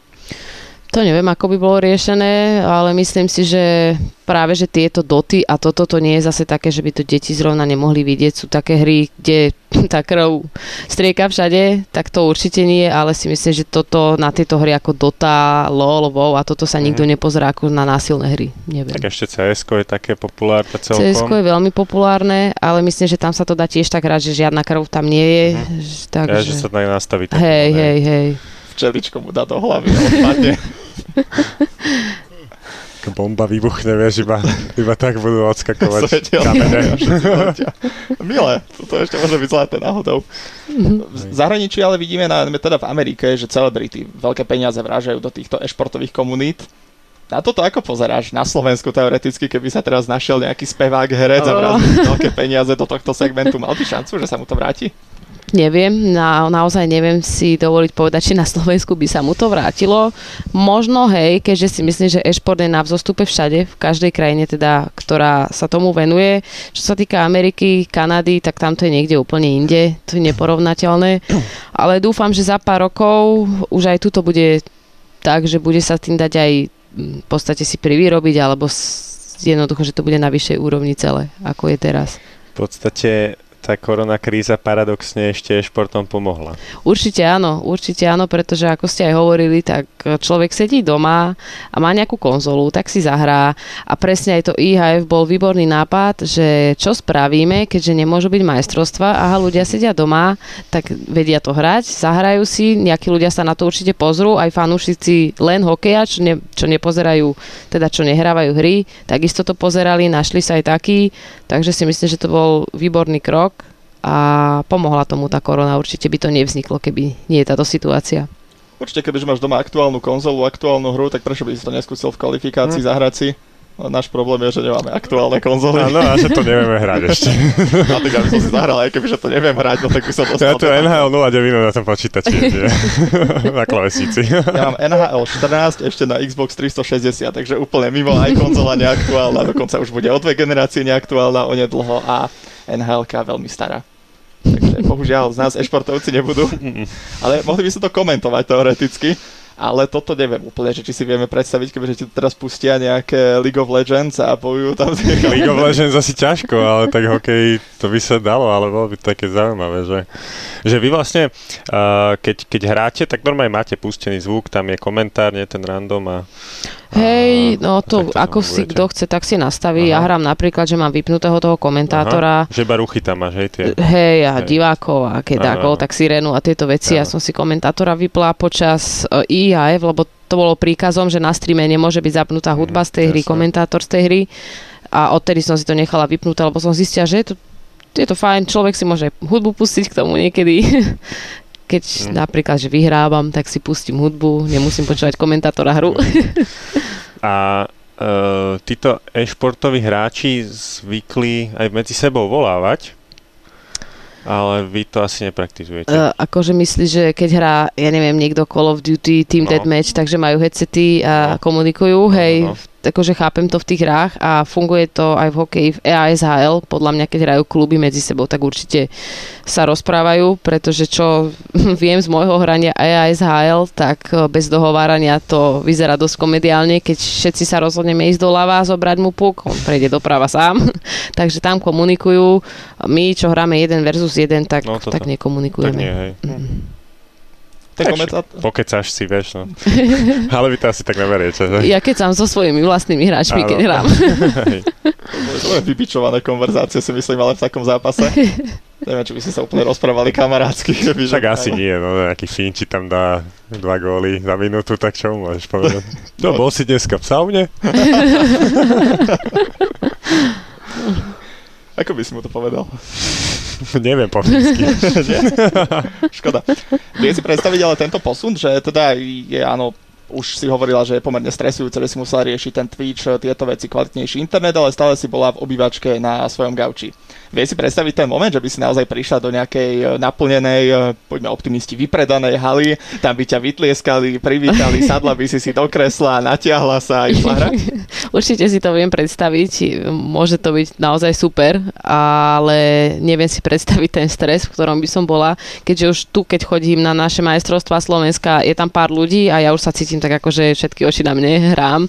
To neviem, ako by bolo riešené, ale myslím si, že práve, že tieto doty a toto to nie je zase také, že by to deti zrovna nemohli vidieť. Sú také hry, kde tá krv strieka všade, tak to určite nie, ale si myslím, že toto na tieto hry ako Dota, LOL, WoW a toto sa nikto mm. nepozerá ako na násilné hry. Neviem. Tak ešte cs je také populárne celkom. cs je veľmi populárne, ale myslím, že tam sa to dá tiež tak rád, že žiadna krv tam nie je. Mm. Tak, ja, že... sa to nastaví. Hej, hej, hej. Včeličko mu dá do hlavy a bomba vybuchne, vieš, iba, iba tak budú odskakovať kamene. Milé, toto ešte môže byť zlaté náhodou. V zahraničí ale vidíme, na, teda v Amerike, že celebrity veľké peniaze vrážajú do týchto e-športových komunít. Na toto ako pozeráš? Na Slovensku teoreticky, keby sa teraz našiel nejaký spevák, herec a vrážil veľké peniaze do tohto segmentu, mal by šancu, že sa mu to vráti? Neviem, na, naozaj neviem si dovoliť povedať, či na Slovensku by sa mu to vrátilo. Možno hej, keďže si myslím, že e-šport je na vzostupe všade, v každej krajine teda, ktorá sa tomu venuje. Čo sa týka Ameriky, Kanady, tak tam to je niekde úplne inde, to je neporovnateľné. Ale dúfam, že za pár rokov už aj tuto bude tak, že bude sa tým dať aj v podstate si privyrobiť, alebo jednoducho, že to bude na vyššej úrovni celé, ako je teraz. V podstate tá korona kríza paradoxne ešte športom pomohla. Určite áno, určite áno, pretože ako ste aj hovorili, tak človek sedí doma a má nejakú konzolu, tak si zahrá. A presne aj to IHF bol výborný nápad, že čo spravíme, keďže nemôžu byť majstrovstva, aha, ľudia sedia doma, tak vedia to hrať, zahrajú si, nejakí ľudia sa na to určite pozrú, aj fanúšici len hokeja, čo, ne, čo nepozerajú, teda čo nehrávajú hry, takisto to pozerali, našli sa aj takí, takže si myslím, že to bol výborný krok a pomohla tomu tá korona. Určite by to nevzniklo, keby nie je táto situácia. Určite, keď už máš doma aktuálnu konzolu, aktuálnu hru, tak prečo by si to neskúsil v kvalifikácii hm. zahrať si? No, náš problém je, že nemáme aktuálne konzoly. Áno, a že to nevieme hrať ešte. A tak aby som si zahral, aj keby že to neviem hrať, no tak by som dostal. Ja tu NHL 09 na tom počítači, na klavesíci. Ja mám NHL 14 ešte na Xbox 360, takže úplne mimo aj konzola neaktuálna, dokonca už bude o dve generácie neaktuálna onedlho a NHL veľmi stará. Takže bohužiaľ z nás e-športovci nebudú. Ale mohli by sa to komentovať teoreticky. Ale toto neviem úplne, že či si vieme predstaviť, keďže ti teraz pustia nejaké League of Legends a bojujú tam. League of Legends asi ťažko, ale tak hokej to by sa dalo, ale bolo by také zaujímavé, že, že vy vlastne, uh, keď, keď hráte, tak normálne máte pustený zvuk, tam je komentár, nie ten random a Hej, no to, to ako si kto chce, tak si nastaví. Aha. Ja hrám napríklad, že mám vypnutého toho komentátora. Aha. Že baruchy tam máš, hej? Tie. Hej, a hej. divákov a kedákov, tak sirénu a tieto veci. Aha. Ja som si komentátora vypla počas uh, e, IAF, lebo to bolo príkazom, že na streame nemôže byť zapnutá hudba z tej hry, komentátor z tej hry. A odtedy som si to nechala vypnuté, lebo som zistila, že je to je to fajn, človek si môže hudbu pustiť k tomu niekedy, keď mm. napríklad, že vyhrávam, tak si pustím hudbu, nemusím počúvať komentátora hru. A uh, títo e-športoví hráči zvykli aj medzi sebou volávať, ale vy to asi nepraktizujete. Uh, akože myslíš, že keď hrá, ja neviem, niekto Call of Duty, Team no. Deathmatch, takže majú headsety a no. komunikujú, hej, no, no akože chápem to v tých hrách a funguje to aj v hokeji v EASHL. Podľa mňa, keď hrajú kluby medzi sebou, tak určite sa rozprávajú, pretože čo viem z môjho hrania EASHL, tak e, bez dohovárania to vyzerá dosť komediálne, keď všetci sa rozhodneme ísť doľava a zobrať mu puk, on prejde doprava sám. Takže tam komunikujú. My, čo hráme jeden versus jeden, tak, no, tak nekomunikujeme. Tak nie, hej. Mm. Tak komentát... Pokecáš si, vieš, no. Ale vy to asi tak neveriete, že? Ja keď som so svojimi vlastnými hráčmi, keď hrám. to je vypičované konverzácie, si myslím, ale v takom zápase. Neviem, či by ste sa úplne rozprávali kamarátsky. Však asi nie, no nejaký Finči tam dá dva góly za minútu, tak čo môžeš povedať? No, bol si dneska v saune? Ako by si mu to povedal? Neviem po Škoda. Vie si predstaviť ale tento posun, že teda je áno, už si hovorila, že je pomerne stresujúce, že si musela riešiť ten Twitch, tieto veci, kvalitnejší internet, ale stále si bola v obývačke na svojom gauči. Vie si predstaviť ten moment, že by si naozaj prišla do nejakej e, naplnenej, e, poďme optimisti, vypredanej haly, tam by ťa vytlieskali, privítali, sadla by si si do kresla, natiahla sa a išla hrať? Určite si to viem predstaviť, môže to byť naozaj super, ale neviem si predstaviť ten stres, v ktorom by som bola, keďže už tu, keď chodím na naše majstrovstvá Slovenska, je tam pár ľudí a ja už sa cítim cítim tak ako, že všetky oči na mne hrám.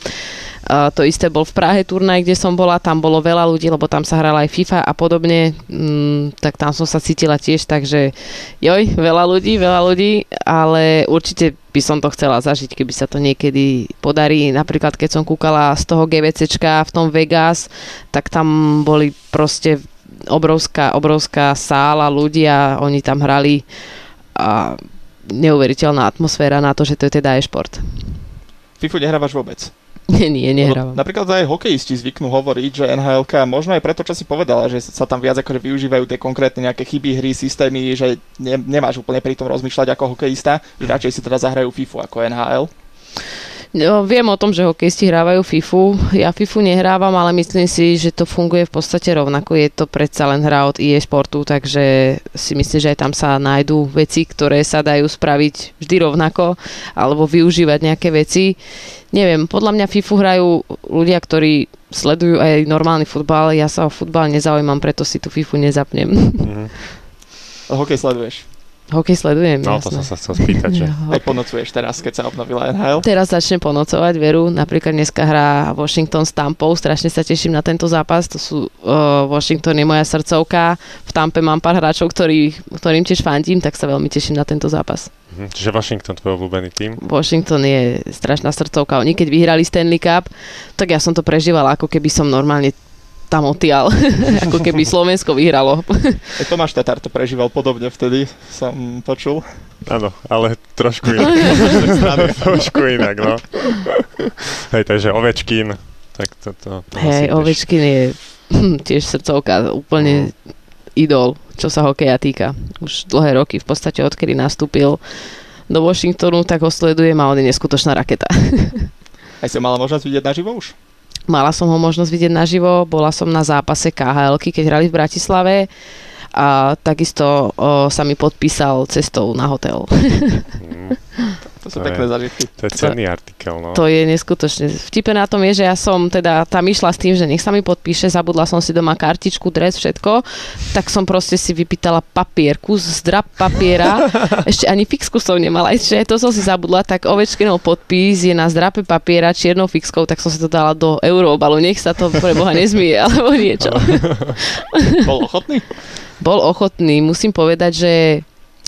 Uh, to isté bol v Prahe turnaj, kde som bola, tam bolo veľa ľudí, lebo tam sa hrala aj FIFA a podobne, mm, tak tam som sa cítila tiež, takže joj, veľa ľudí, veľa ľudí, ale určite by som to chcela zažiť, keby sa to niekedy podarí. Napríklad, keď som kúkala z toho GVCčka v tom Vegas, tak tam boli proste obrovská, obrovská sála ľudia, oni tam hrali a neuveriteľná atmosféra na to, že to je teda e-šport. FIFU nehrávaš vôbec? Nie, nie, nehrávam. Napríklad aj hokejisti zvyknú hovoriť, že NHL, možno aj preto, čo si povedala, že sa tam viac akože využívajú tie konkrétne nejaké chyby hry, systémy, že ne, nemáš úplne pri tom rozmýšľať ako hokejista, že radšej si teda zahrajú FIFU ako NHL. Viem o tom, že hokejisti hrávajú FIFU. Ja FIFU nehrávam, ale myslím si, že to funguje v podstate rovnako. Je to predsa len hra od EA Sportu, takže si myslím, že aj tam sa nájdú veci, ktoré sa dajú spraviť vždy rovnako, alebo využívať nejaké veci. Neviem, podľa mňa FIFU hrajú ľudia, ktorí sledujú aj normálny futbal. Ja sa o futbal nezaujímam, preto si tú FIFU nezapnem. Mm-hmm. Hokej sleduješ? Hokej sledujem, No, jasné. to som sa chcel spýtať, že... Aj ponocuješ teraz, keď sa obnovila NHL? Teraz začnem ponocovať, veru. Napríklad dneska hrá Washington s Tampou, strašne sa teším na tento zápas. To sú uh, Washington je moja srdcovka. V Tampe mám pár hráčov, ktorý, ktorým tiež fandím, tak sa veľmi teším na tento zápas. Mhm, čiže Washington tvoj obľúbený tým? Washington je strašná srdcovka. Oni keď vyhrali Stanley Cup, tak ja som to prežívala, ako keby som normálne tam odtiaľ, ako keby Slovensko vyhralo. Tomáš Tatar to prežíval podobne vtedy, som počul. Áno, ale trošku inak. trošku inak, no. Hej, takže Ovečkin, tak to... to, to Hej, Ovečkin je tiež srdcovka, úplne mm. idol, čo sa hokeja týka. Už dlhé roky, v podstate odkedy nastúpil do Washingtonu, tak ho sledujem a on je neskutočná raketa. Aj si mala možnosť vidieť naživo už? Mala som ho možnosť vidieť naživo, bola som na zápase KHL, keď hrali v Bratislave a takisto o, sa mi podpísal cestou na hotel. To sú to pekné zažitky. To je cenný artikel, no. To je neskutočne. Vtipe na tom je, že ja som teda tam išla s tým, že nech sa mi podpíše, zabudla som si doma kartičku, dres, všetko, tak som proste si vypýtala papier, kus zdrab papiera, ešte ani fixku som nemala, ešte to som si zabudla, tak ovečkinov podpis je na zdrape papiera čiernou fixkou, tak som si to dala do euroobalu, nech sa to pre Boha nezmie, alebo niečo. Bol ochotný? Bol ochotný, musím povedať, že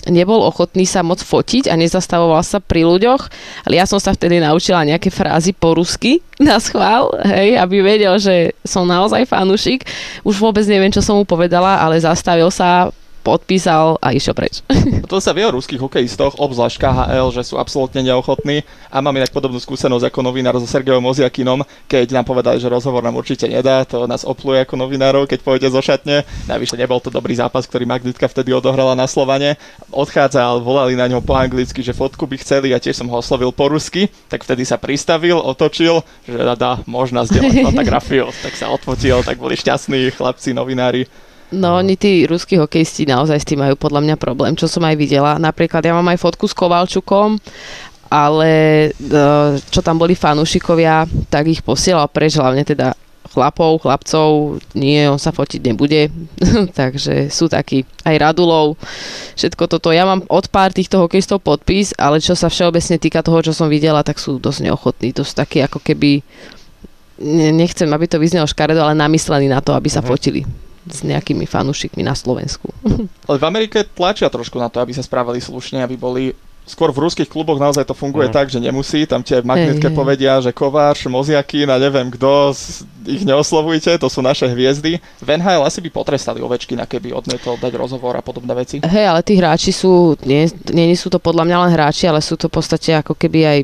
nebol ochotný sa moc fotiť a nezastavoval sa pri ľuďoch, ale ja som sa vtedy naučila nejaké frázy po rusky na schvál, hej, aby vedel, že som naozaj fanúšik. Už vôbec neviem, čo som mu povedala, ale zastavil sa, podpísal a išiel preč. To sa vie o ruských hokejistoch, obzvlášť KHL, že sú absolútne neochotní a mám inak podobnú skúsenosť ako novinár so Sergejom Moziakinom, keď nám povedali, že rozhovor nám určite nedá, to nás opluje ako novinárov, keď pôjde zo šatne. Navyše nebol to dobrý zápas, ktorý Magditka vtedy odohrala na Slovane. Odchádzal, volali na ňo po anglicky, že fotku by chceli a tiež som ho oslovil po rusky, tak vtedy sa pristavil, otočil, že dá, možná zdieľať fotografiu, tak sa odfotil, tak boli šťastní chlapci, novinári. No, oni tí ruskí hokejisti naozaj s tým majú podľa mňa problém, čo som aj videla. Napríklad ja mám aj fotku s Kovalčukom, ale e, čo tam boli fanúšikovia, tak ich posielal preč, hlavne teda chlapov, chlapcov, nie, on sa fotiť nebude, takže sú takí aj Radulov, všetko toto. Ja mám od pár týchto hokejistov podpis, ale čo sa všeobecne týka toho, čo som videla, tak sú dosť neochotní, to sú takí ako keby, nechcem, aby to vyznelo škaredo, ale namyslení na to, aby sa uh-huh. fotili s nejakými fanúšikmi na Slovensku. Ale v Amerike tlačia trošku na to, aby sa správali slušne, aby boli skôr v ruských kluboch naozaj to funguje mm. tak, že nemusí, tam tie magnetke hey, povedia, že Kováč, Moziakin a neviem kto, ich neoslovujte, to sú naše hviezdy. V NHL asi by potrestali Ovečkina, keby odmietol dať rozhovor a podobné veci. Hej, ale tí hráči sú, nie, nie sú to podľa mňa len hráči, ale sú to v podstate ako keby aj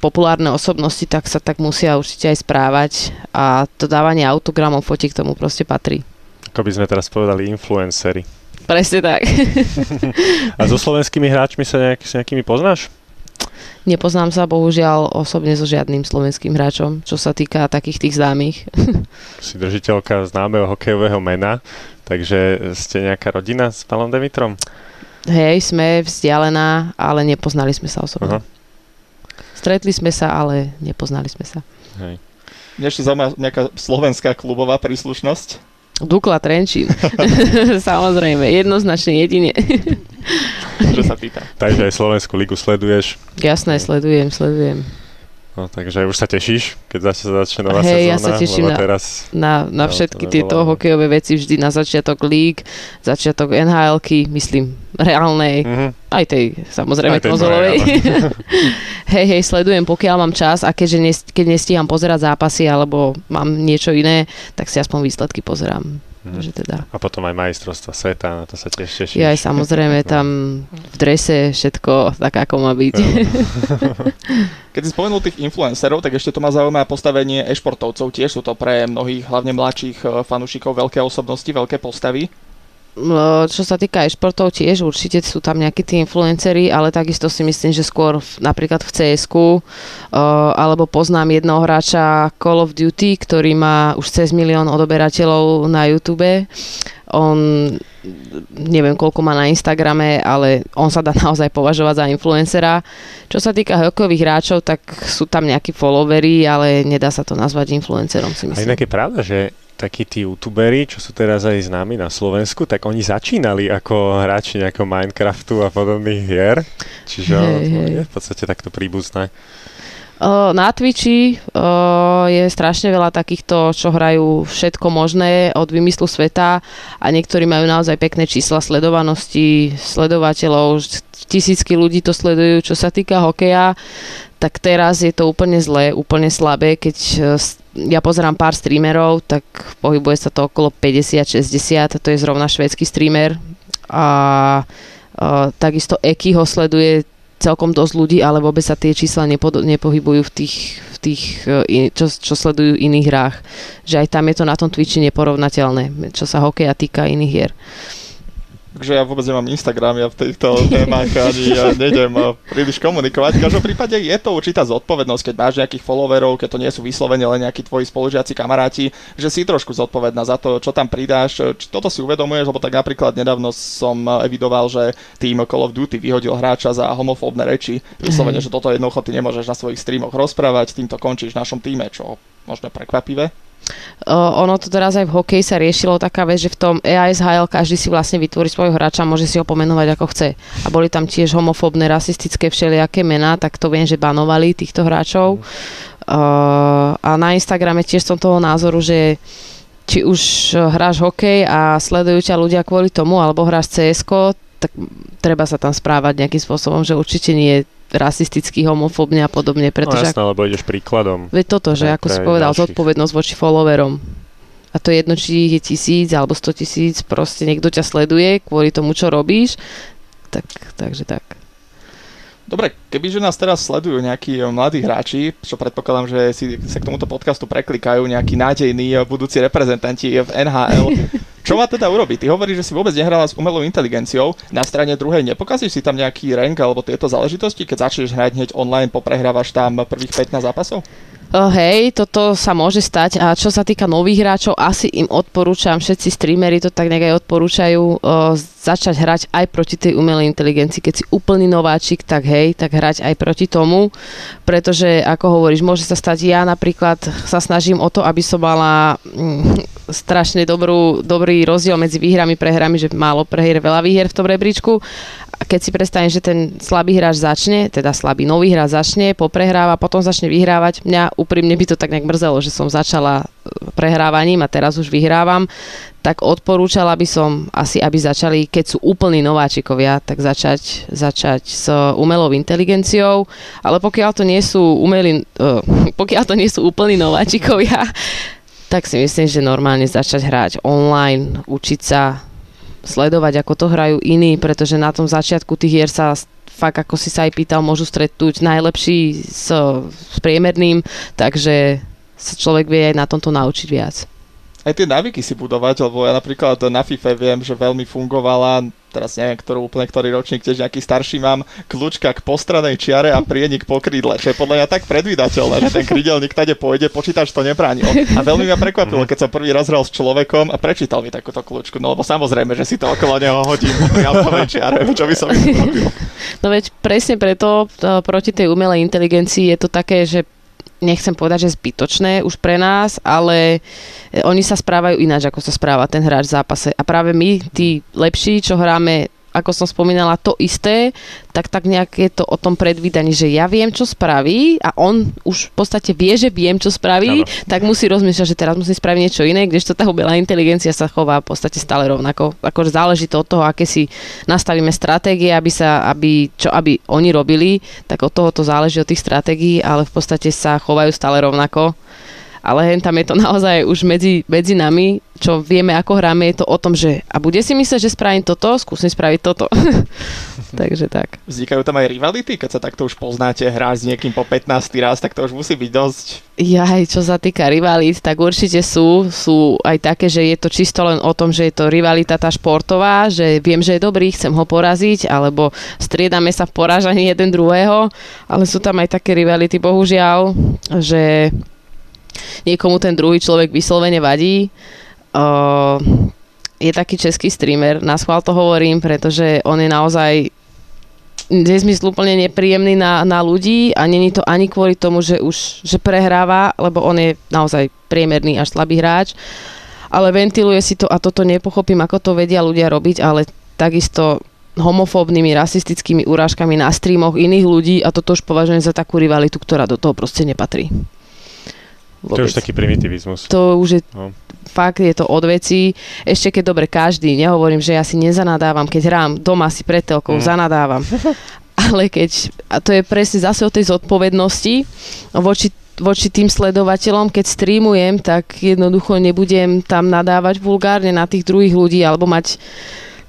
populárne osobnosti, tak sa tak musia určite aj správať a to dávanie autogramov fotiek k tomu proste patrí. Ako by sme teraz povedali influencery. Presne tak. A so slovenskými hráčmi sa nejak, s nejakými poznáš? Nepoznám sa bohužiaľ osobne so žiadnym slovenským hráčom, čo sa týka takých tých známych. Si držiteľka známeho hokejového mena, takže ste nejaká rodina s Palom Demitrom? Hej, sme vzdialená, ale nepoznali sme sa osobne. Aha. Stretli sme sa, ale nepoznali sme sa. Hej. Mne ešte zaujíma nejaká slovenská klubová príslušnosť? Dukla Trenčín. Samozrejme, jednoznačne jedine. Čo sa pýta. Takže aj Slovenskú ligu sleduješ? Jasné, sledujem, sledujem. No, takže už sa tešíš, keď sa začne nová hey, sezóna? ja sa teším na, teraz, na, na no, všetky tieto hokejové veci vždy na začiatok líg, začiatok nhl myslím, reálnej, mm-hmm. aj tej samozrejme konzolovej. hej, hej, sledujem, pokiaľ mám čas a keďže nes, keď nestíham pozerať zápasy alebo mám niečo iné, tak si aspoň výsledky pozerám. Mm. Že teda. A potom aj majstrovstva sveta, na to sa tiež teším. Ja aj samozrejme no. tam v drese všetko tak, ako má byť. Keď si spomenul tých influencerov, tak ešte to má zaujímavé postavenie e-športovcov. Tiež sú to pre mnohých, hlavne mladších eh, fanúšikov, veľké osobnosti, veľké postavy. Čo sa týka e-športov tiež, určite sú tam nejakí tí influenceri, ale takisto si myslím, že skôr v, napríklad v cs uh, alebo poznám jednoho hráča Call of Duty, ktorý má už cez milión odoberateľov na YouTube. On neviem koľko má na Instagrame, ale on sa dá naozaj považovať za influencera. Čo sa týka hokejových hráčov, tak sú tam nejakí followery, ale nedá sa to nazvať influencerom, si myslím. A inak je pravda, že takí tí youtuberi, čo sú teraz aj známi na Slovensku, tak oni začínali ako hráči nejakého Minecraftu a podobných hier. Čiže hey, je v podstate takto príbuzné. Na Twitchi je strašne veľa takýchto, čo hrajú všetko možné od vymyslu sveta a niektorí majú naozaj pekné čísla sledovanosti, sledovateľov, tisícky ľudí to sledujú. Čo sa týka hokeja, tak teraz je to úplne zlé, úplne slabé, keď ja pozerám pár streamerov, tak pohybuje sa to okolo 50-60, to je zrovna švédsky streamer a a takisto Eki ho sleduje celkom dosť ľudí, ale vôbec sa tie čísla nepo, nepohybujú v tých, v tých e, čo, čo sledujú iných hrách. Že aj tam je to na tom Twitchi neporovnateľné, čo sa hokeja týka iných hier. Takže ja vôbec nemám Instagram, ja v týchto témach ani ja nejdem príliš komunikovať. V každom prípade je to určitá zodpovednosť, keď máš nejakých followerov, keď to nie sú vyslovene len nejakí tvoji spolužiaci, kamaráti, že si trošku zodpovedná za to, čo tam pridáš. Či toto si uvedomuješ, lebo tak napríklad nedávno som evidoval, že tým Call of Duty vyhodil hráča za homofóbne reči. Vyslovene, že toto jednoducho ty nemôžeš na svojich streamoch rozprávať, týmto končíš v našom týme, čo možno prekvapivé. Ono to teraz aj v hokeji sa riešilo taká vec, že v tom EISHL každý si vlastne vytvorí svojho hráča a môže si ho pomenovať ako chce. A boli tam tiež homofóbne, rasistické všelijaké mená, tak to viem, že banovali týchto hráčov. Uh, a na Instagrame tiež som toho názoru, že či už hráš hokej a sledujú ťa ľudia kvôli tomu, alebo hráš cs tak treba sa tam správať nejakým spôsobom, že určite nie rasistický, homofóbne a podobne. Pretože no jasné, lebo ideš príkladom. Veď toto, že ako si povedal, ďalších. zodpovednosť voči followerom. A to jedno, či je tisíc alebo sto tisíc, proste niekto ťa sleduje kvôli tomu, čo robíš. Tak, takže tak. Dobre, kebyže nás teraz sledujú nejakí eh, mladí hráči, čo predpokladám, že si sa k tomuto podcastu preklikajú nejakí nádejní eh, budúci reprezentanti v NHL, čo má teda urobiť? Ty hovoríš, že si vôbec nehrala s umelou inteligenciou, na strane druhej nepokazíš si tam nejaký rank alebo tieto záležitosti, keď začneš hrať hneď online, poprehrávaš tam prvých 15 zápasov? Uh, hej, toto sa môže stať. A čo sa týka nových hráčov, asi im odporúčam, všetci streamery to tak nejak aj odporúčajú, uh, začať hrať aj proti tej umelej inteligencii. Keď si úplný nováčik, tak hej, tak hrať aj proti tomu, pretože ako hovoríš, môže sa stať, ja napríklad sa snažím o to, aby som mala mm, strašne dobrú, dobrý rozdiel medzi výhrami, prehrami, že málo prehier, veľa výher v tom rebríčku keď si predstavím, že ten slabý hráč začne, teda slabý nový hráč začne, poprehráva, potom začne vyhrávať, mňa úprimne by to tak nejak mrzelo, že som začala e, prehrávaním a teraz už vyhrávam, tak odporúčala by som asi, aby začali, keď sú úplní nováčikovia, tak začať, začať s umelou inteligenciou, ale pokiaľ to nie sú umelí, uh, pokiaľ to nie sú úplní nováčikovia, tak si myslím, že normálne začať hrať online, učiť sa sledovať, ako to hrajú iní, pretože na tom začiatku tých hier sa fakt, ako si sa aj pýtal, môžu stretnúť najlepší s, s priemerným, takže sa človek vie aj na tomto naučiť viac aj tie návyky si budovať, lebo ja napríklad na FIFA viem, že veľmi fungovala, teraz neviem, ktorú úplne ktorý ročník, tiež nejaký starší mám, kľúčka k postranej čiare a prienik po krídle, čo je podľa mňa tak predvídateľné, že ten krídelník tade pôjde, počítač to nebránil. A veľmi ma prekvapilo, keď som prvý raz hral s človekom a prečítal mi takúto kľúčku, no lebo samozrejme, že si to okolo neho hodím po čiare, čo by som No veď presne preto e, proti tej umelej inteligencii je to také, že nechcem povedať, že zbytočné už pre nás, ale oni sa správajú ináč, ako sa správa ten hráč v zápase. A práve my, tí lepší, čo hráme ako som spomínala, to isté, tak tak nejak je to o tom predvídaní, že ja viem, čo spraví a on už v podstate vie, že viem, čo spraví, ano. tak musí rozmýšľať, že teraz musí spraviť niečo iné, kdežto tá umelá inteligencia sa chová v podstate stále rovnako. Akože záleží to od toho, aké si nastavíme stratégie, aby sa, aby, čo aby oni robili, tak od toho to záleží od tých stratégií, ale v podstate sa chovajú stále rovnako ale hen tam je to naozaj už medzi, medzi nami, čo vieme, ako hráme, je to o tom, že a bude si myslieť, že spravím toto, skúsim spraviť toto. Takže tak. Vznikajú tam aj rivality, keď sa takto už poznáte, hrá s niekým po 15 raz, tak to už musí byť dosť... Ja, čo sa týka rivalít, tak určite sú, sú aj také, že je to čisto len o tom, že je to rivalita tá športová, že viem, že je dobrý, chcem ho poraziť, alebo striedame sa v porážaní jeden druhého, ale sú tam aj také rivality, bohužiaľ, že niekomu ten druhý človek vyslovene vadí. Uh, je taký český streamer, na schvál to hovorím, pretože on je naozaj úplne nepríjemný na, na ľudí a není to ani kvôli tomu, že už že prehráva, lebo on je naozaj priemerný až slabý hráč, ale ventiluje si to a toto nepochopím, ako to vedia ľudia robiť, ale takisto homofóbnymi, rasistickými urážkami na streamoch iných ľudí a toto už považujem za takú rivalitu, ktorá do toho proste nepatrí. Vôbec. To je už taký primitivizmus. To už je, no. fakt je to od veci. Ešte keď dobre každý, nehovorím, že ja si nezanadávam, keď hrám doma si pred telkou, mm. zanadávam. Ale keď, a to je presne zase o tej zodpovednosti voči voči tým sledovateľom, keď streamujem, tak jednoducho nebudem tam nadávať vulgárne na tých druhých ľudí alebo mať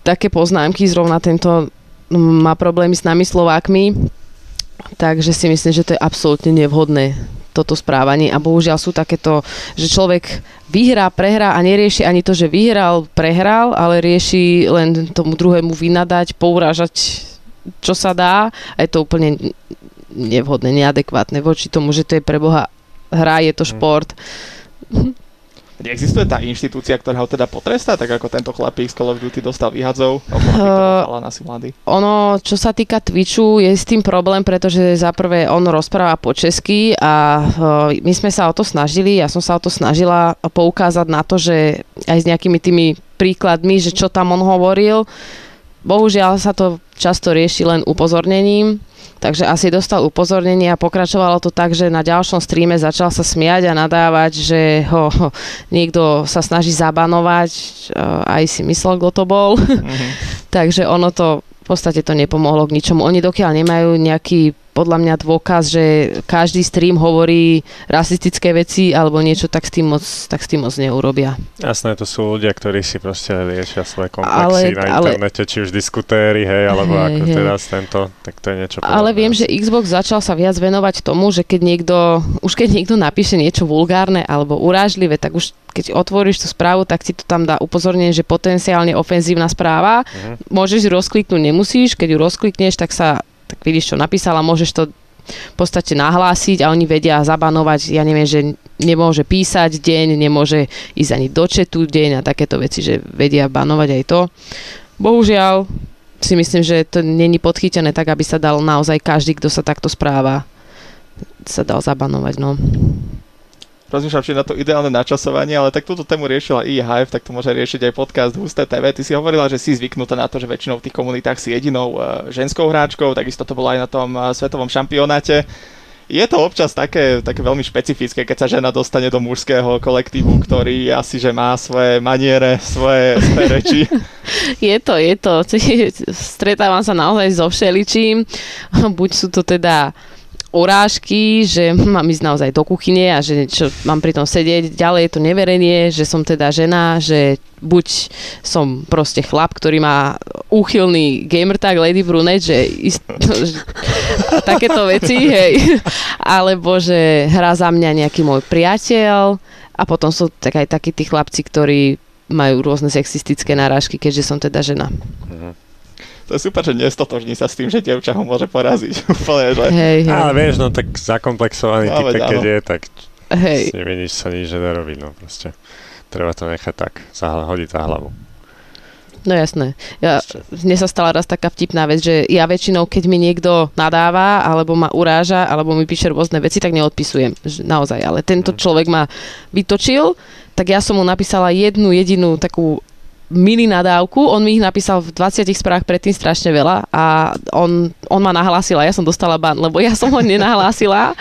také poznámky, zrovna tento má problémy s nami Slovákmi, takže si myslím, že to je absolútne nevhodné toto správanie. A bohužiaľ sú takéto, že človek vyhrá, prehrá a nerieši ani to, že vyhral, prehral, ale rieši len tomu druhému vynadať, pourážať, čo sa dá. A je to úplne nevhodné, neadekvátne voči tomu, že to je pre Boha hra, je to šport. Neexistuje tá inštitúcia, ktorá ho teda potrestá, tak ako tento chlapík z Call of Duty dostal výhadzov? Uh, asi mladý. Ono, čo sa týka Twitchu, je s tým problém, pretože za prvé on rozpráva po česky a uh, my sme sa o to snažili, ja som sa o to snažila poukázať na to, že aj s nejakými tými príkladmi, že čo tam on hovoril, bohužiaľ sa to často rieši len upozornením Takže asi dostal upozornenie a pokračovalo to tak, že na ďalšom streame začal sa smiať a nadávať, že ho, niekto sa snaží zabanovať, aj si myslel, kto to bol. Mm-hmm. Takže ono to v podstate to nepomohlo k ničomu. Oni dokiaľ nemajú nejaký podľa mňa dôkaz, že každý stream hovorí rasistické veci alebo niečo, tak s tým moc, tak s tým moc neurobia. Jasné, to sú ľudia, ktorí si proste riešia svoje komplexy ale, na internete, ale, či už diskutéry, hej, alebo hej, ako hej. teraz tento, tak to je niečo podobné. Ale viem, že Xbox začal sa viac venovať tomu, že keď niekto, už keď niekto napíše niečo vulgárne alebo urážlivé, tak už keď otvoríš tú správu, tak ti to tam dá upozornenie, že potenciálne ofenzívna správa. Uh-huh. Môžeš ju rozkliknúť, nemusíš. Keď ju rozklikneš, tak sa tak vidíš, čo napísala, môžeš to v podstate nahlásiť a oni vedia zabanovať, ja neviem, že nemôže písať deň, nemôže ísť ani do četu deň a takéto veci, že vedia banovať aj to. Bohužiaľ si myslím, že to není podchytené tak, aby sa dal naozaj každý, kto sa takto správa, sa dal zabanovať, no rozmýšľam, či na to ideálne načasovanie, ale tak túto tému riešila i Hive, tak to môže riešiť aj podcast Husté TV. Ty si hovorila, že si zvyknutá na to, že väčšinou v tých komunitách si jedinou uh, ženskou hráčkou, takisto to bolo aj na tom uh, svetovom šampionáte. Je to občas také, také veľmi špecifické, keď sa žena dostane do mužského kolektívu, ktorý asi že má svoje maniere, svoje, svoje reči. Je to, je to. Stretávam sa naozaj so všeličím. Buď sú to teda urážky, že mám ísť naozaj do kuchyne a že čo, mám pri tom sedieť. Ďalej je to neverenie, že som teda žena, že buď som proste chlap, ktorý má úchylný gamer tag Lady Brunet, že, ist, že takéto veci, hej. Alebo že hrá za mňa nejaký môj priateľ a potom sú tak aj takí tí chlapci, ktorí majú rôzne sexistické narážky, keďže som teda žena. Uh-huh to je super, že nestotožní sa s tým, že dievča ho môže poraziť. Úplne, že... Hej, hej. Ale vieš, no tak zakomplexovaný no, typ, keď je, tak hej. nevidíš sa nič, že nerobí, no proste. Treba to nechať tak, hodiť za hlavu. No jasné. Ja, mne sa stala raz taká vtipná vec, že ja väčšinou, keď mi niekto nadáva, alebo ma uráža, alebo mi píše rôzne veci, tak neodpisujem. Naozaj, ale tento mhm. človek ma vytočil, tak ja som mu napísala jednu jedinú takú mini nadávku, on mi ich napísal v 20 správach predtým strašne veľa a on, on ma nahlásila, ja som dostala ban, lebo ja som ho nenahlásila,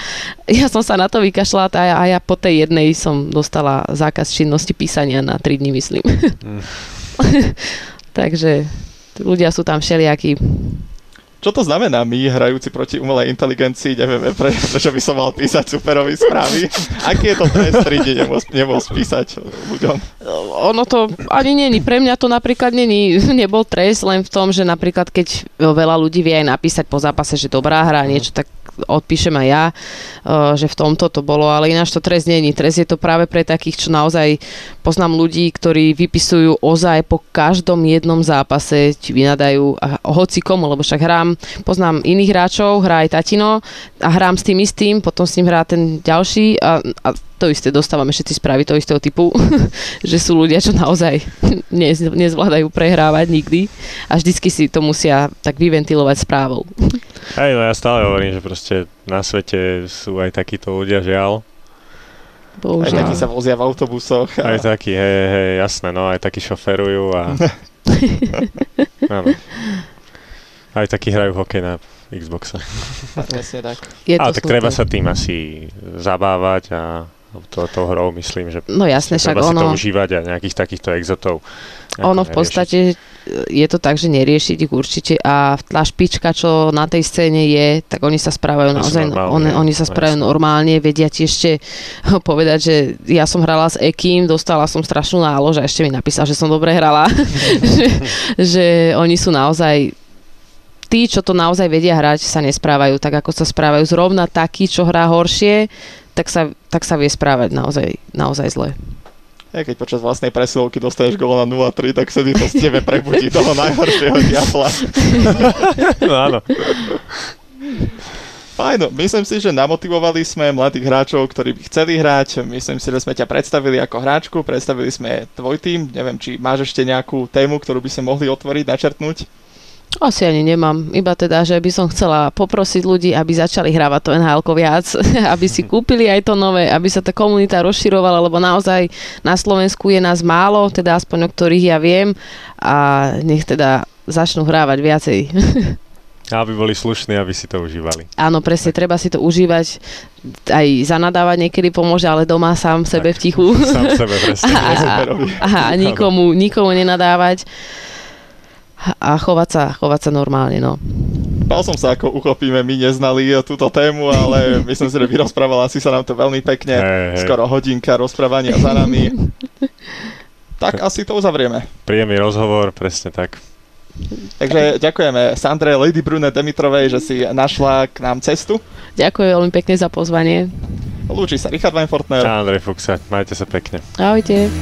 ja som sa na to vykašľala a ja, a ja po tej jednej som dostala zákaz činnosti písania na 3 dní, myslím. Mm. Takže ľudia sú tam všelijakí. Čo to znamená my, hrajúci proti umelej inteligencii, nevieme, pre, prečo by som mal písať superový správy? Aký je to trest 3 dní nemôcť, písať ľuďom? Ono to ani není. Pre mňa to napríklad není, nebol trest len v tom, že napríklad keď veľa ľudí vie aj napísať po zápase, že dobrá hra, niečo, tak odpíšem aj ja, eh, že v tomto to bolo, ale ináč to trest není. Trest je to práve pre takých, čo naozaj poznám ľudí, ktorí vypisujú ozaj po každom jednom zápase, ti vynadajú a hoci komu, lebo však hrám, poznám iných hráčov, hrá aj tatino a hrám s tým istým, potom s ním hrá ten ďalší a, a to isté dostávame všetci správy toho istého typu, že sú ľudia, čo naozaj nezvládajú prehrávať nikdy a vždycky si to musia tak vyventilovať správou. Hej, no ja stále hovorím, že proste na svete sú aj takíto ľudia, žiaľ. Bohužiaľ. Aj takí sa vozia v autobusoch. A... Aj takí, hej, hej, jasné, no, aj takí šoferujú a... Aj takí hrajú hokej na Xboxe. Presne tak. Je Ale tak treba sa tým asi zabávať a to, to hrou myslím, že no jasne, však ono... si to užívať a nejakých takýchto exotov. Ono v podstate je to tak, že neriešiť ich určite a tá špička, čo na tej scéne je, tak oni sa správajú to naozaj, normálne, on, oni sa správajú jasne. normálne, vedia ti ešte povedať, že ja som hrala s Ekým, dostala som strašnú nálož a ešte mi napísal, že som dobre hrala, že, že oni sú naozaj tí, čo to naozaj vedia hrať, sa nesprávajú tak, ako sa správajú. Zrovna taký, čo hrá horšie, tak sa, tak sa vie správať naozaj, naozaj zle. Ja, keď počas vlastnej presilovky dostaneš gól na 0-3, tak sa to z tebe prebudí toho najhoršieho diabla. no áno. Fajn, myslím si, že namotivovali sme mladých hráčov, ktorí by chceli hrať. Myslím si, že sme ťa predstavili ako hráčku, predstavili sme tvoj tým. Neviem, či máš ešte nejakú tému, ktorú by sme mohli otvoriť, načrtnúť? Asi ani nemám, iba teda, že by som chcela poprosiť ľudí, aby začali hrávať to nhl viac, aby si kúpili aj to nové, aby sa tá komunita rozširovala, lebo naozaj na Slovensku je nás málo, teda aspoň o ktorých ja viem a nech teda začnú hrávať viacej. Aby boli slušní, aby si to užívali. Áno, presne, tak. treba si to užívať. Aj zanadávať niekedy pomôže, ale doma sám sebe v tichu. Sám sebe, presne. A, a, a nikomu, nikomu nenadávať a chovať sa, chovať sa normálne, no. Bál som sa, ako uchopíme my neznali túto tému, ale myslím si, že vyrozprávala si sa nám to veľmi pekne. Hey, hey. Skoro hodinka rozprávania za nami. tak asi to uzavrieme. Príjemný rozhovor, presne tak. Takže ďakujeme Sandre Lady Brune Demitrovej, že si našla k nám cestu. Ďakujem veľmi pekne za pozvanie. Lúči sa Richard Weinfortner. Andrej Fuxa, majte sa pekne. Ahojte.